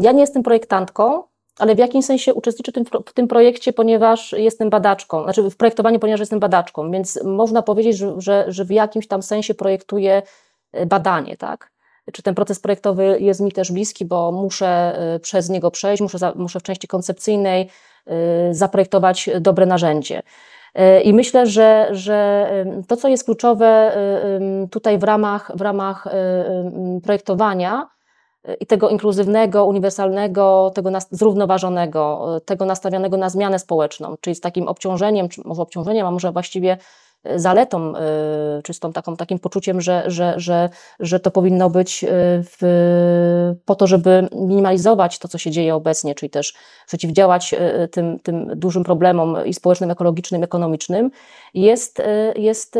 ja nie jestem projektantką, ale w jakimś sensie uczestniczę w tym projekcie, ponieważ jestem badaczką, znaczy w projektowaniu, ponieważ jestem badaczką, więc można powiedzieć, że, że, że w jakimś tam sensie projektuję e, badanie, tak? Czy ten proces projektowy jest mi też bliski, bo muszę e, przez niego przejść, muszę, za, muszę w części koncepcyjnej e, zaprojektować dobre narzędzie. I myślę, że, że to, co jest kluczowe tutaj w ramach, w ramach projektowania, i tego inkluzywnego, uniwersalnego, tego zrównoważonego, tego nastawionego na zmianę społeczną, czyli z takim obciążeniem, czy może obciążeniem, a może właściwie e, zaletą, e, czy z tą taką, takim poczuciem, że, że, że, że to powinno być e, w, po to, żeby minimalizować to, co się dzieje obecnie, czyli też przeciwdziałać tym, tym dużym problemom i społecznym, ekologicznym, ekonomicznym, jest, jest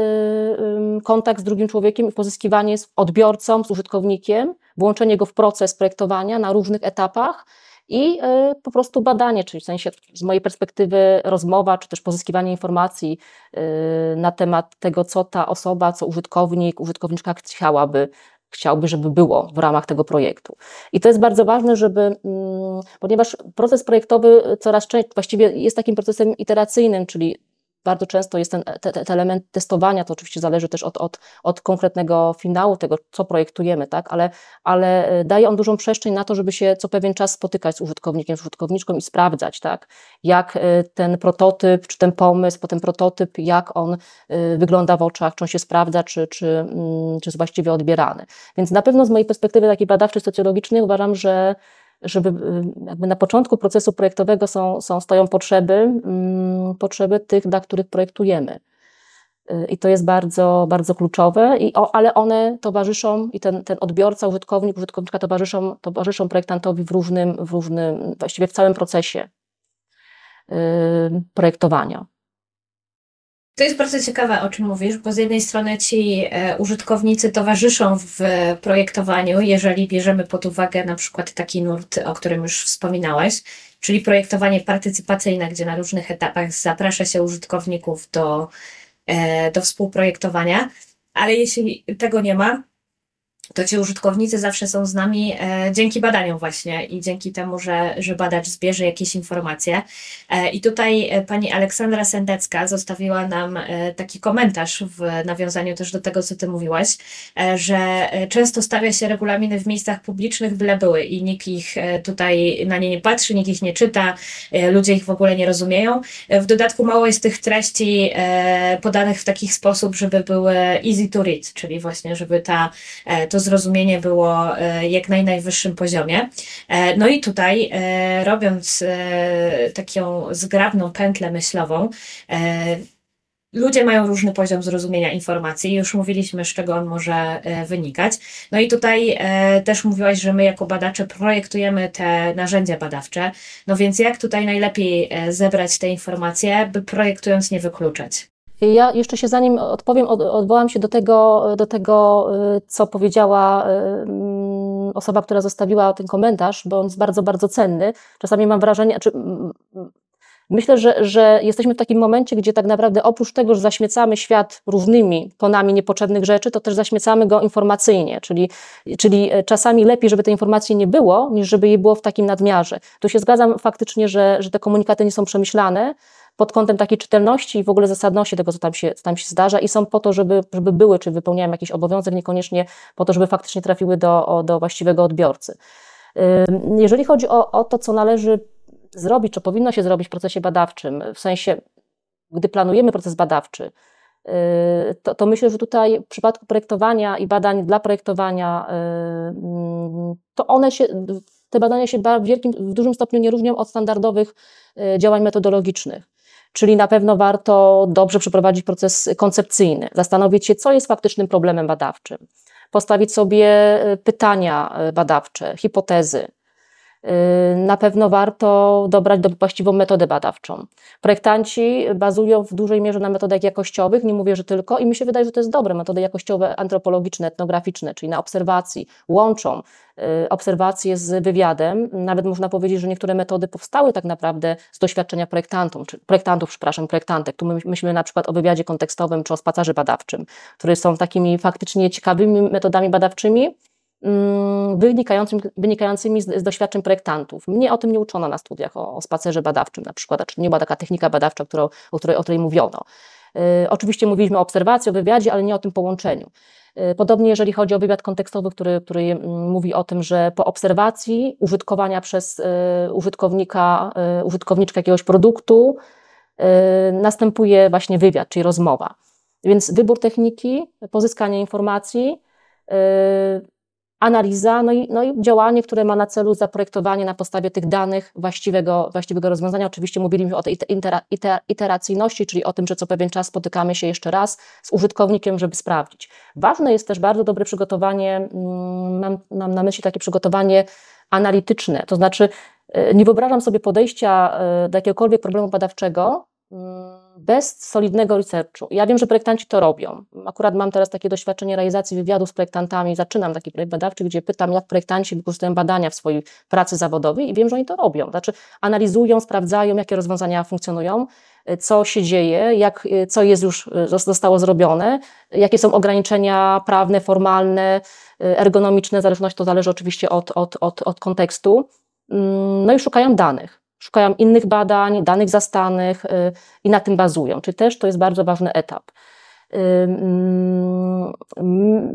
kontakt z drugim człowiekiem i pozyskiwanie z odbiorcą, z użytkownikiem, włączenie go w proces projektowania na różnych etapach i po prostu badanie, czyli w sensie z mojej perspektywy rozmowa, czy też pozyskiwanie informacji na temat tego, co ta osoba, co użytkownik, użytkowniczka chciałaby chciałby, żeby było w ramach tego projektu. I to jest bardzo ważne, żeby, mm, ponieważ proces projektowy coraz częściej, właściwie jest takim procesem iteracyjnym, czyli bardzo często jest ten, te, te element testowania, to oczywiście zależy też od, od, od konkretnego finału, tego, co projektujemy, tak? ale, ale e, daje on dużą przestrzeń na to, żeby się co pewien czas spotykać z użytkownikiem, z użytkowniczką i sprawdzać, tak? jak e, ten prototyp, czy ten pomysł, potem prototyp, jak on e, wygląda w oczach, czy on się sprawdza, czy, czy, mm, czy jest właściwie odbierany. Więc na pewno z mojej perspektywy takiej badawczej, socjologicznej uważam, że żeby y, jakby na początku procesu projektowego są, są, stoją potrzeby, mm, potrzeby tych, dla których projektujemy. Y, I to jest bardzo, bardzo kluczowe, i, o, ale one towarzyszą, i ten, ten odbiorca, użytkownik, użytkowniczka towarzyszą, towarzyszą projektantowi w różnym, w różnym, właściwie w całym procesie y, projektowania. To jest bardzo ciekawe, o czym mówisz, bo z jednej strony ci e, użytkownicy towarzyszą w projektowaniu, jeżeli bierzemy pod uwagę na przykład taki nurt, o którym już wspominałaś, czyli projektowanie partycypacyjne, gdzie na różnych etapach zaprasza się użytkowników do, e, do współprojektowania, ale jeśli tego nie ma, to ci użytkownicy zawsze są z nami e, dzięki badaniom właśnie i dzięki temu, że, że badacz zbierze jakieś informacje. E, I tutaj e, pani Aleksandra Sendecka zostawiła nam e, taki komentarz w nawiązaniu też do tego, co ty mówiłaś, e, że e, często stawia się regulaminy w miejscach publicznych, byle były i nikt ich tutaj na nie nie patrzy, nikt ich nie czyta, ludzie ich w ogóle nie rozumieją. W dodatku mało jest tych treści podanych w taki sposób, żeby były easy to read, czyli właśnie, żeby ta, to to zrozumienie było e, jak na najwyższym poziomie. E, no i tutaj, e, robiąc taką zgrabną pętlę myślową, ludzie mają różny poziom zrozumienia informacji. Już mówiliśmy, z czego on może wynikać. No i tutaj też mówiłaś, że my jako badacze projektujemy te narzędzia badawcze. No więc jak tutaj najlepiej zebrać te informacje, by projektując nie wykluczać? Ja jeszcze się zanim odpowiem, odwołam się do tego, do tego, y, co powiedziała y, mm, osoba, która zostawiła ten komentarz, bo on jest bardzo, bardzo cenny. Czasami mam wrażenie, myślę, że, że jesteśmy w takim momencie, gdzie tak naprawdę oprócz tego, że zaśmiecamy świat różnymi tonami niepotrzebnych rzeczy, to też zaśmiecamy go informacyjnie, czyli, czyli e, czasami lepiej, żeby tej informacji nie było, niż żeby jej było w takim nadmiarze. Tu się zgadzam faktycznie, że, że te komunikaty nie są przemyślane, pod kątem takiej czytelności i w ogóle zasadności tego, co tam się, co tam się zdarza i są po to, żeby, żeby były, czy wypełniają jakiś obowiązek, niekoniecznie po to, żeby faktycznie trafiły do, do właściwego odbiorcy. Jeżeli chodzi o, o to, co należy zrobić, czy powinno się zrobić w procesie badawczym, w sensie, gdy planujemy proces badawczy, to, to, myślę, że tutaj w przypadku projektowania i badań dla projektowania, to one się, te badania się w, wielkim, w dużym stopniu nie różnią od standardowych y, działań metodologicznych. Czyli na pewno warto dobrze przeprowadzić proces koncepcyjny, zastanowić się, co jest faktycznym problemem badawczym, postawić sobie y, pytania y, badawcze, hipotezy, na pewno warto dobrać do właściwą metodę badawczą. Projektanci bazują w dużej mierze na metodach jakościowych, nie mówię, że tylko, i mi się wydaje, że to jest dobre. Metody jakościowe, antropologiczne, etnograficzne, czyli na obserwacji, łączą y, obserwacje z wywiadem. Nawet można powiedzieć, że niektóre metody powstały tak naprawdę z doświadczenia projektantów, czy projektantów, przepraszam, projektantek. Tu myślimy na przykład o wywiadzie kontekstowym czy o spacerze badawczym, które są takimi faktycznie ciekawymi metodami badawczymi, Mm, wynikającymi, wynikającymi z, z, doświadczeń projektantów. Mnie o tym nie uczono na studiach, o, o spacerze badawczym na przykład, czy nie była taka technika badawcza, którą, o, której, o której mówiono. Y, oczywiście mówiliśmy o obserwacji, o wywiadzie, ale nie o tym połączeniu. Y, podobnie jeżeli chodzi o wywiad kontekstowy, który, który mm, mówi o tym, że po obserwacji użytkowania przez y, użytkownika, użytkowniczka jakiegoś produktu następuje właśnie wywiad, czyli rozmowa. Więc wybór techniki, pozyskanie informacji, analiza, no i, no i działanie, które ma na celu zaprojektowanie na podstawie tych danych właściwego, właściwego rozwiązania. Oczywiście mówiliśmy o tej iteracyjności, czyli o tym, że co pewien czas spotykamy się jeszcze raz z użytkownikiem, żeby sprawdzić. Ważne jest też bardzo dobre przygotowanie, mm, mam, mam na myśli takie przygotowanie analityczne, to znaczy e, nie wyobrażam sobie podejścia e, do jakiegokolwiek problemu badawczego, mm, bez solidnego researchu. Ja wiem, że projektanci to robią. Akurat mam teraz takie doświadczenie realizacji wywiadu z projektantami. Zaczynam taki projekt badawczy, gdzie pytam, jak projektanci wykorzystują badania w swojej pracy zawodowej i wiem, że oni to robią. Znaczy analizują, sprawdzają, jakie rozwiązania funkcjonują, co się dzieje, jak, co jest już, zostało zrobione, jakie są ograniczenia prawne, formalne, ergonomiczne, zależność to zależy oczywiście od, od, od, od kontekstu. Mm, no i szukają danych szukają innych badań, danych zastanych y, i na tym bazują. Czyli też to jest bardzo ważny etap. Y,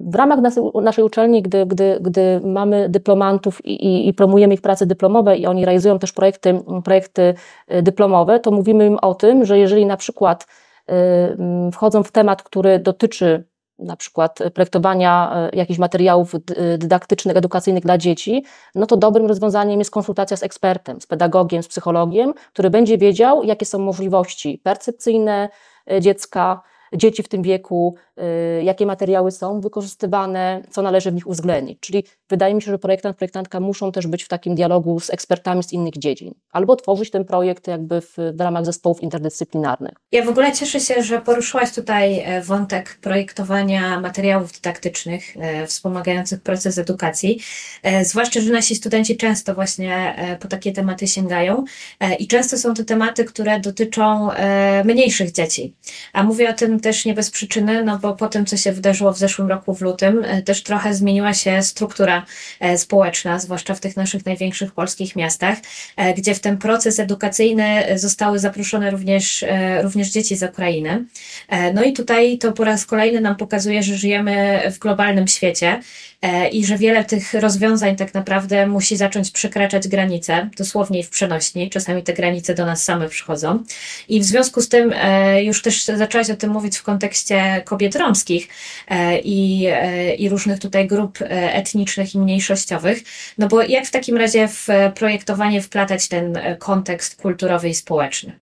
w ramach naszej uczelni, gdy, gdy, gdy mamy dyplomantów i, i, i, promujemy ich prace dyplomowe i oni realizują też projekty, projekty y, dyplomowe, to mówimy im o tym, że jeżeli na przykład mm, wchodzą w temat, który dotyczy na przykład projektowania e, jakichś materiałów dydaktycznych, edukacyjnych dla dzieci, no to dobrym rozwiązaniem jest konsultacja z ekspertem, z pedagogiem, z psychologiem, który będzie wiedział, jakie są możliwości percepcyjne e, dziecka, dzieci w tym wieku, jakie materiały są wykorzystywane, co należy w nich uwzględnić. Czyli wydaje mi się, że projektant, projektantka muszą też być w takim dialogu z ekspertami z innych dziedzin, albo tworzyć ten projekt jakby w, w ramach zespołów interdyscyplinarnych. Ja w ogóle cieszę się, że poruszyłaś tutaj e, wątek projektowania materiałów dydaktycznych e, wspomagających proces edukacji, e, zwłaszcza, że nasi studenci często właśnie po takie tematy sięgają i często są to tematy, które dotyczą mniejszych dzieci. A mówię o tym też nie bez przyczyny, no bo po tym, co się wydarzyło w zeszłym roku w lutym, e, też trochę zmieniła się struktura e, społeczna, zwłaszcza w tych naszych największych polskich miastach, e, gdzie w ten proces edukacyjny zostały zaproszone również, również dzieci z Ukrainy. No i tutaj to po raz kolejny nam pokazuje, że żyjemy w globalnym świecie i że wiele tych rozwiązań tak naprawdę musi zacząć przekraczać granice, dosłownie w przenośni. Czasami te granice do nas same przychodzą. I w związku z tym już też zaczęłaś o tym mówić, w kontekście kobiet romskich e, i, e, i różnych tutaj grup e, etnicznych i mniejszościowych. No bo jak w takim razie w projektowanie wplatać ten kontekst kulturowy i społeczny?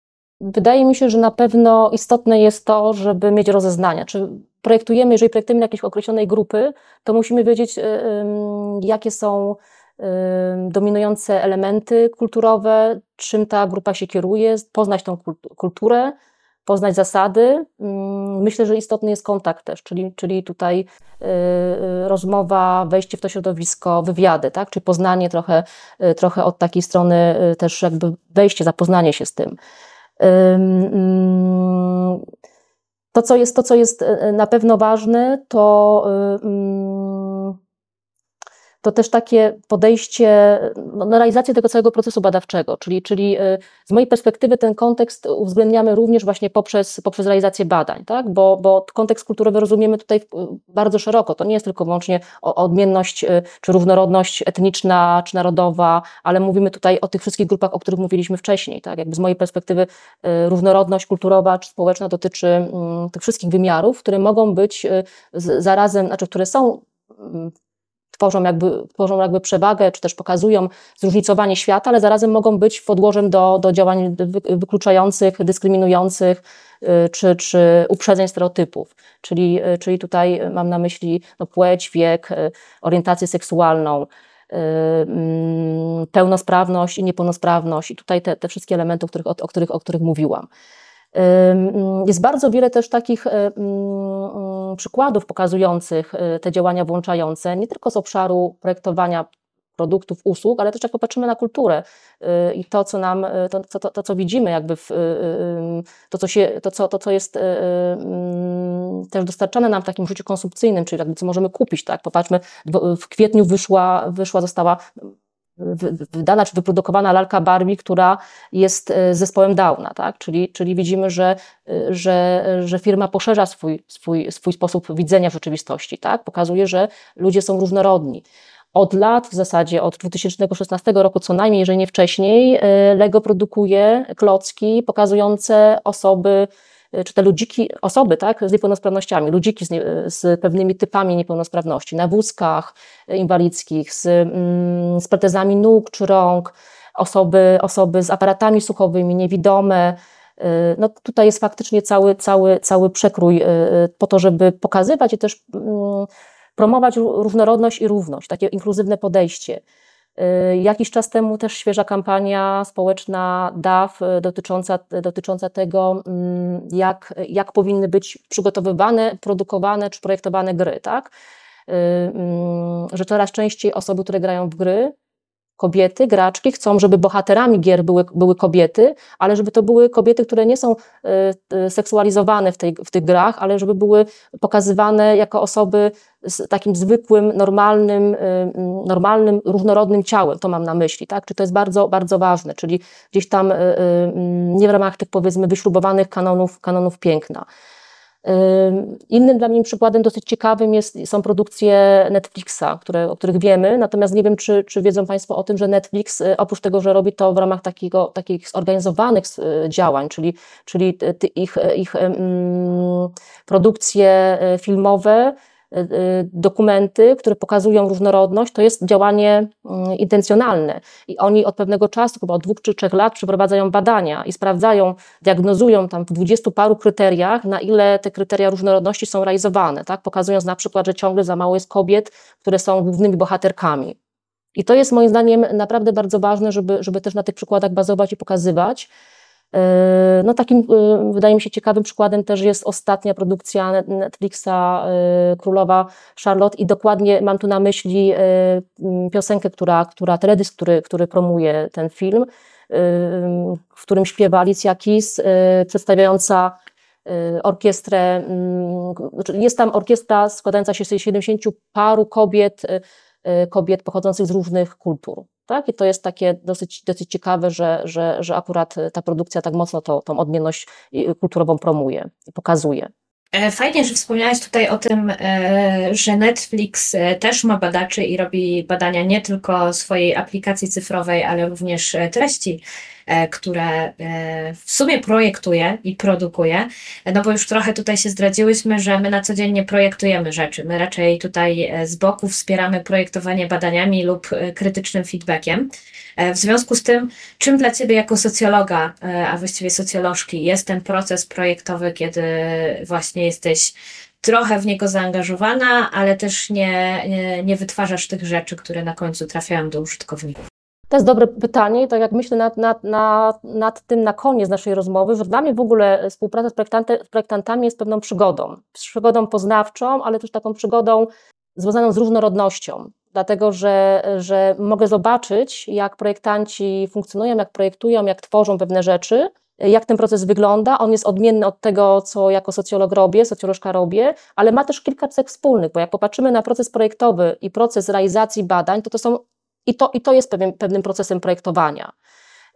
Wydaje mi się, że na pewno istotne jest to, żeby mieć rozeznania. Czy projektujemy, jeżeli projektujemy jakiejś określonej grupy, to musimy wiedzieć, jakie są dominujące elementy kulturowe, czym ta grupa się kieruje, poznać tą kulturę, poznać zasady. Mm, myślę, że istotny jest kontakt też, czyli, czyli tutaj y, y, rozmowa, wejście w to środowisko, wywiady, tak? czyli poznanie trochę, y, trochę od takiej strony też jakby wejście, zapoznanie się z tym. Mm, to, co jest, to, co jest na pewno ważne, to mm, to też takie podejście no, na realizację tego całego procesu badawczego, czyli, czyli y, z mojej perspektywy ten kontekst uwzględniamy również właśnie poprzez, poprzez realizację badań, tak? bo, bo kontekst kulturowy rozumiemy tutaj bardzo szeroko. To nie jest tylko wyłącznie odmienność y, czy różnorodność etniczna czy narodowa, ale mówimy tutaj o tych wszystkich grupach, o których mówiliśmy wcześniej. Tak? Jakby z mojej perspektywy y, różnorodność kulturowa czy społeczna dotyczy mm, tych wszystkich wymiarów, które mogą być zarazem, znaczy które są mm, tworzą jakby, tworzą jakby przewagę, czy też pokazują zróżnicowanie świata, ale zarazem mogą być podłożem do, do działań wykluczających, dyskryminujących, y, czy, czy uprzedzeń stereotypów. Czyli, y, czyli tutaj mam na myśli no, płeć, wiek, y, orientację seksualną, mm, pełnosprawność i niepełnosprawność i tutaj te, te wszystkie elementy, o których, o, o, których, o których mówiłam. Jest bardzo wiele też takich przykładów pokazujących e, te działania włączające, nie tylko z obszaru projektowania produktów, usług, ale też jak popatrzymy na kulturę e, i to, co nam, e, to, to, to, co widzimy jakby w, to, co się, to, co, to, co jest też dostarczane nam w takim życiu konsumpcyjnym, czyli jakby co możemy kupić, tak, popatrzmy, w kwietniu wyszła, wyszła została wydana czy wyprodukowana lalka Barbie, która jest e, zespołem Downa, tak? czyli, czyli widzimy, że, e, że, że firma poszerza swój, swój, swój sposób widzenia rzeczywistości, tak? pokazuje, że ludzie są różnorodni. Od lat, w zasadzie od 2016 roku co najmniej, jeżeli nie wcześniej, e, Lego produkuje klocki pokazujące osoby czy te ludziki, osoby tak, z niepełnosprawnościami, ludziki z, nie, z pewnymi typami niepełnosprawności, na wózkach inwalidzkich, z, mm, z protezami nóg czy rąk, osoby, osoby z aparatami słuchowymi, niewidome, y, no tutaj jest faktycznie cały, cały, cały przekrój y, y, po to, żeby pokazywać i też mm, promować różnorodność i równość, takie inkluzywne podejście. Jakiś czas temu też świeża kampania społeczna DAF dotycząca, dotycząca tego, mm, jak, jak powinny być przygotowywane, produkowane czy projektowane gry, tak? Mm, że coraz częściej osoby, które grają w gry, kobiety, graczki chcą, żeby bohaterami gier były, były kobiety, ale żeby to były kobiety, które nie są y, y, seksualizowane w, tej, w tych grach, ale żeby były pokazywane jako osoby z takim zwykłym, normalnym, y, normalnym, różnorodnym ciałem, to mam na myśli, tak? Czy to jest bardzo, bardzo ważne, czyli gdzieś tam mm, nie w ramach tych powiedzmy wyśrubowanych kanonów, kanonów piękna. Innym dla mnie przykładem dosyć ciekawym jest, są produkcje Netflixa, które, o których wiemy, natomiast nie wiem, czy, czy wiedzą Państwo o tym, że Netflix y, oprócz tego, że robi to w ramach takiego, takich zorganizowanych y, działań, czyli, czyli ich, ich produkcje y, filmowe, dokumenty, które pokazują różnorodność, to jest działanie mm, intencjonalne. I oni od pewnego czasu, chyba od dwóch czy trzech lat, przeprowadzają badania i sprawdzają, diagnozują tam w dwudziestu paru kryteriach, na ile te kryteria różnorodności są realizowane, tak? pokazując na przykład, że ciągle za mało jest kobiet, które są głównymi bohaterkami. I to jest moim zdaniem naprawdę bardzo ważne, żeby, żeby też na tych przykładach bazować i pokazywać. Yy, no takim, yy, wydaje mi się, ciekawym przykładem też jest ostatnia produkcja Netflixa yy, Królowa Charlotte i dokładnie mam tu na myśli piosenkę, która, która teledysk, który, który promuje ten film, w którym śpiewa Alicia Keys, przedstawiająca orkiestrę, znaczy jest tam orkiestra składająca się z 70 paru kobiet, kobiet pochodzących z różnych kultur. Tak? I to jest takie dosyć, dosyć ciekawe, że, że, że akurat ta produkcja tak mocno to, tą odmienność kulturową promuje i pokazuje. E, fajnie, że wspomniałeś tutaj o tym, e, że Netflix e, też ma badaczy i robi badania nie tylko swojej aplikacji cyfrowej, ale również treści E, które e, w sumie projektuje i produkuje, no bo już trochę tutaj się zdradziłyśmy, że my na co dzień nie projektujemy rzeczy. My raczej tutaj e, z boku wspieramy projektowanie badaniami lub krytycznym feedbackiem. W związku z tym, czym dla Ciebie jako socjologa, a właściwie socjolożki, jest ten proces projektowy, kiedy właśnie jesteś trochę w niego zaangażowana, ale też nie, nie, nie wytwarzasz tych rzeczy, które na końcu trafiają do użytkowników? To jest dobre pytanie i tak jak myślę nad, nad, nad, nad tym na koniec naszej rozmowy, że dla mnie w ogóle współpraca z, z projektantami jest pewną przygodą. Przygodą poznawczą, ale też taką przygodą związaną z różnorodnością. Dlatego, że, że mogę zobaczyć, jak projektanci funkcjonują, jak projektują, jak tworzą pewne rzeczy, jak ten proces wygląda. On jest odmienny od tego, co jako socjolog robię, socjolożka robię, ale ma też kilka cech wspólnych, bo jak popatrzymy na proces projektowy i proces realizacji badań, to to są i to, i to jest pewien, pewnym procesem projektowania.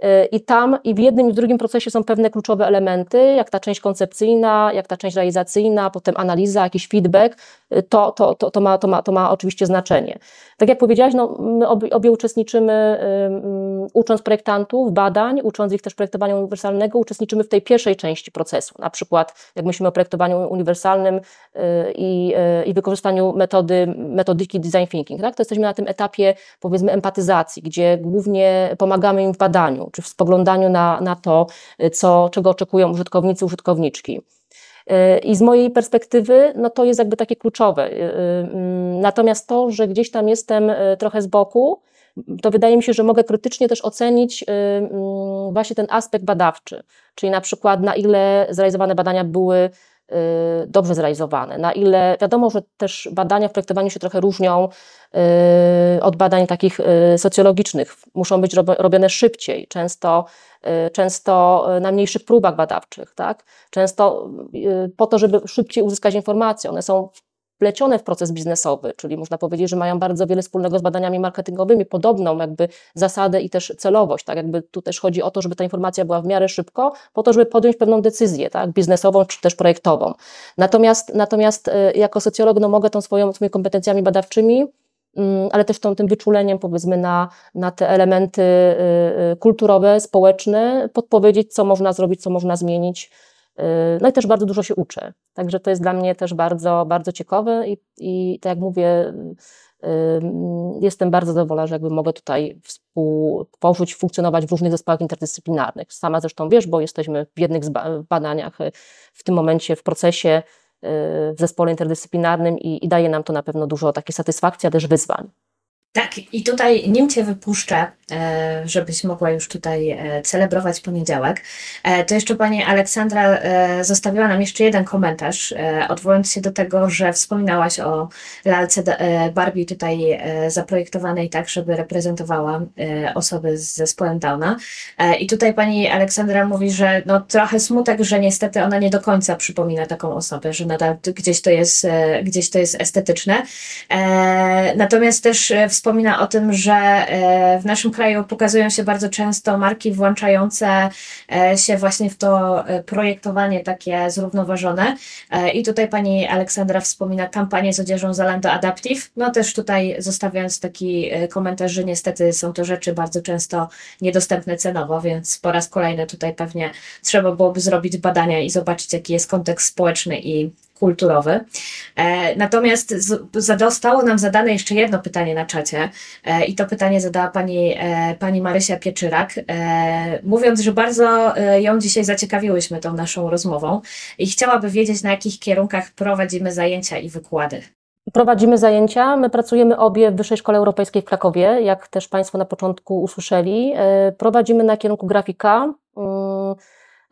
Y, I tam i w jednym i w drugim procesie są pewne kluczowe elementy, jak ta część koncepcyjna, jak ta część realizacyjna, potem analiza, jakiś feedback, y, to, to, to, to, ma, to, ma, to ma oczywiście znaczenie. Tak jak powiedziałaś, no, my obie, uczestniczymy, um, ucząc projektantów badań, ucząc ich też projektowania uniwersalnego, uczestniczymy w tej pierwszej części procesu. Na przykład, jak myślimy o projektowaniu uniwersalnym y, i, i wykorzystaniu metody, metodyki design thinking, tak? to jesteśmy na tym etapie, powiedzmy, empatyzacji, gdzie głównie pomagamy im w badaniu, czy w spoglądaniu na, na to, co, czego oczekują użytkownicy, użytkowniczki. I z mojej perspektywy, no to jest jakby takie kluczowe. Y, y, mm, natomiast to, że gdzieś tam jestem y, trochę z boku, to wydaje mi się, że mogę krytycznie też ocenić mm, właśnie ten aspekt badawczy, czyli na przykład na ile zrealizowane badania były dobrze zrealizowane, na ile wiadomo, że też badania w projektowaniu się trochę różnią od badań takich socjologicznych, muszą być robione szybciej, często Y, często y, na mniejszych próbach badawczych, tak? często y, po to, żeby szybciej uzyskać informacje. One są wplecione w proces biznesowy, czyli można powiedzieć, że mają bardzo wiele wspólnego z badaniami marketingowymi, podobną jakby zasadę i też celowość, tak jakby tu też chodzi o to, żeby ta informacja była w miarę szybko, po to, żeby podjąć pewną decyzję, tak, biznesową czy też projektową. Natomiast, natomiast jako socjolog no, mogę tą swoją, swoimi kompetencjami badawczymi Mm, ale też tą, tym wyczuleniem powiedzmy na, na te elementy y, y, kulturowe, społeczne, podpowiedzieć, co można zrobić, co można zmienić. Y, no i też bardzo dużo się uczę. Także to jest dla mnie też bardzo, bardzo ciekawe i, i tak jak mówię, jestem bardzo zadowolona, że jakby mogę tutaj współtworzyć, funkcjonować w różnych zespołach interdyscyplinarnych. Sama zresztą wiesz, bo jesteśmy w jednych badaniach w tym momencie w procesie w zespole interdyscyplinarnym i, i daje nam to na pewno dużo takiej satysfakcji, a też wyzwań. Tak, i tutaj nim Cię wypuszczę, e, żebyś mogła już tutaj e, celebrować poniedziałek, e, to jeszcze Pani Aleksandra zostawiła nam jeszcze jeden komentarz, odwołując się do tego, że wspominałaś o lalce Barbie tutaj zaprojektowanej tak, żeby reprezentowała osoby z zespołem Downa. I tutaj Pani Aleksandra mówi, że no trochę smutek, że niestety ona nie do końca przypomina taką osobę, że nadal gdzieś to jest, gdzieś to jest estetyczne. Natomiast też wspomniała wspomina o tym, że e, w naszym kraju pokazują się bardzo często marki włączające e, się właśnie w to e, projektowanie takie zrównoważone. I tutaj pani Aleksandra wspomina kampanię z odzieżą Zalando Adaptive. No też tutaj zostawiając taki komentarz, że niestety są to rzeczy bardzo często niedostępne cenowo, więc po raz kolejny tutaj pewnie trzeba byłoby zrobić badania i zobaczyć, jaki jest kontekst społeczny i kulturowy. E, natomiast zostało nam zadane jeszcze jedno pytanie na czacie e, i to pytanie zadała pani, e, pani Marysia Pieczyrak, mówiąc, że bardzo ją dzisiaj zaciekawiłyśmy tą naszą rozmową i chciałaby wiedzieć, na jakich kierunkach prowadzimy zajęcia i wykłady. Prowadzimy zajęcia. My pracujemy obie w Wyższej Szkole Europejskiej w Krakowie, jak też Państwo na początku usłyszeli. Prowadzimy na kierunku grafika.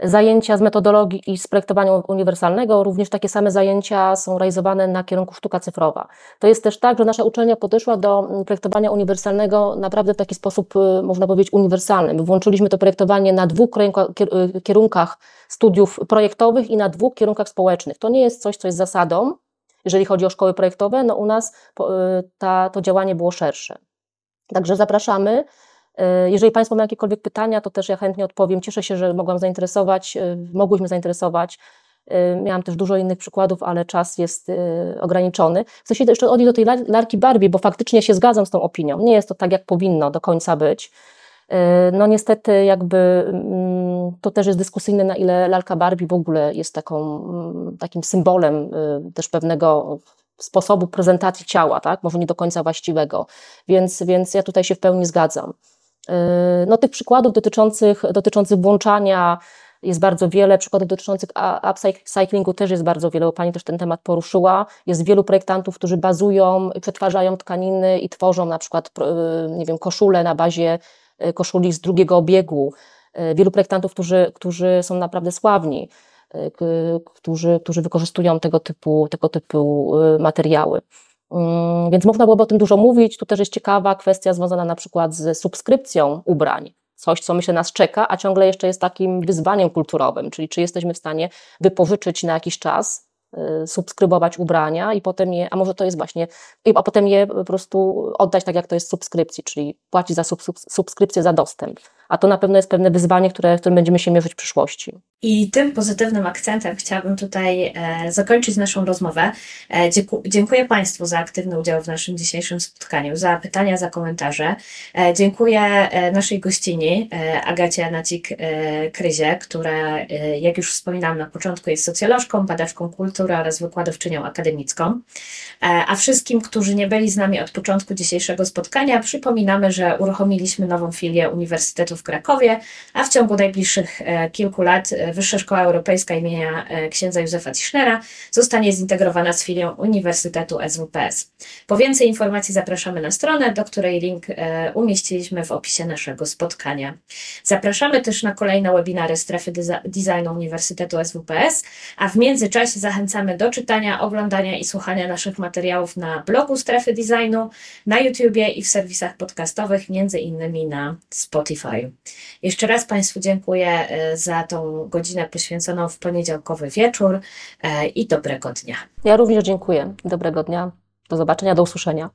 Zajęcia z metodologii i z projektowania uniwersalnego, również takie same zajęcia są realizowane na kierunku sztuka cyfrowa. To jest też tak, że nasza uczelnia podeszła do mm, projektowania uniwersalnego naprawdę w taki sposób, y, można powiedzieć, uniwersalny. My włączyliśmy to projektowanie na dwóch y, kierunkach studiów projektowych i na dwóch kierunkach społecznych. To nie jest coś, co jest zasadą, jeżeli chodzi o szkoły projektowe, no u nas y, ta, to działanie było szersze. Także zapraszamy. E, jeżeli Państwo mają jakiekolwiek pytania, to też ja chętnie odpowiem. Cieszę się, że mogłam zainteresować, e, mogłyśmy zainteresować. E, miałam też dużo innych przykładów, ale czas jest ograniczony. Chcę się jeszcze odnieść do tej larki Barbie, bo faktycznie się zgadzam z tą opinią. Nie jest to tak, jak powinno do końca być. No niestety jakby mm, to też jest dyskusyjne, na ile lalka Barbie w ogóle jest taką, mm, takim symbolem też pewnego sposobu prezentacji ciała, tak? może nie do końca właściwego. Więc, więc ja tutaj się w pełni zgadzam. Yy, no, tych przykładów dotyczących, dotyczących włączania jest bardzo wiele, przykładów dotyczących upcyclingu też jest bardzo wiele, bo Pani też ten temat poruszyła. Jest wielu projektantów, którzy bazują, przetwarzają tkaniny i tworzą na przykład, yy, nie wiem, koszule na bazie yy, koszuli z drugiego obiegu. Wielu projektantów, którzy, którzy są naprawdę sławni, którzy, którzy wykorzystują tego typu, tego typu materiały. Mm, więc można byłoby o tym dużo mówić. Tu też jest ciekawa kwestia związana na przykład z subskrypcją ubrań. Coś, co myślę nas czeka, a ciągle jeszcze jest takim wyzwaniem kulturowym, czyli czy jesteśmy w stanie wypożyczyć na jakiś czas, y, subskrybować ubrania i potem je, a może to jest właśnie, a potem je po prostu oddać tak, jak to jest subskrypcji, czyli płacić za subskrypcję za dostęp a to na pewno jest pewne wyzwanie, które, w którym będziemy się mierzyć w przyszłości. I tym pozytywnym akcentem chciałabym tutaj e, zakończyć naszą rozmowę. E, dziękuję Państwu za aktywny udział w naszym dzisiejszym spotkaniu, za pytania, za komentarze. E, dziękuję e, naszej gościni, e, Agacie Anacik-Kryzie, która, e, jak już wspominałam na początku, jest socjolożką, badaczką kultury oraz wykładowczynią akademicką. A wszystkim, którzy nie byli z nami od początku dzisiejszego spotkania, przypominamy, że uruchomiliśmy nową filię Uniwersytetu w Krakowie, a w ciągu najbliższych e, kilku lat e, Wyższa Szkoła Europejska imienia e, księdza Józefa Tischnera zostanie zintegrowana z filią Uniwersytetu SWPS. Po więcej informacji zapraszamy na stronę, do której link umieściliśmy w opisie naszego spotkania. Zapraszamy też na kolejne webinary Strefy Designu Uniwersytetu SWPS, a w międzyczasie zachęcamy do czytania, oglądania i słuchania naszych materiałów na blogu Strefy Designu, na YouTubie i w serwisach podcastowych, między innymi na Spotify. Jeszcze raz Państwu dziękuję e, za tą godzinę poświęconą w poniedziałkowy wieczór e, i dobrego dnia. Ja również dziękuję. Dobrego dnia. Do zobaczenia, do usłyszenia.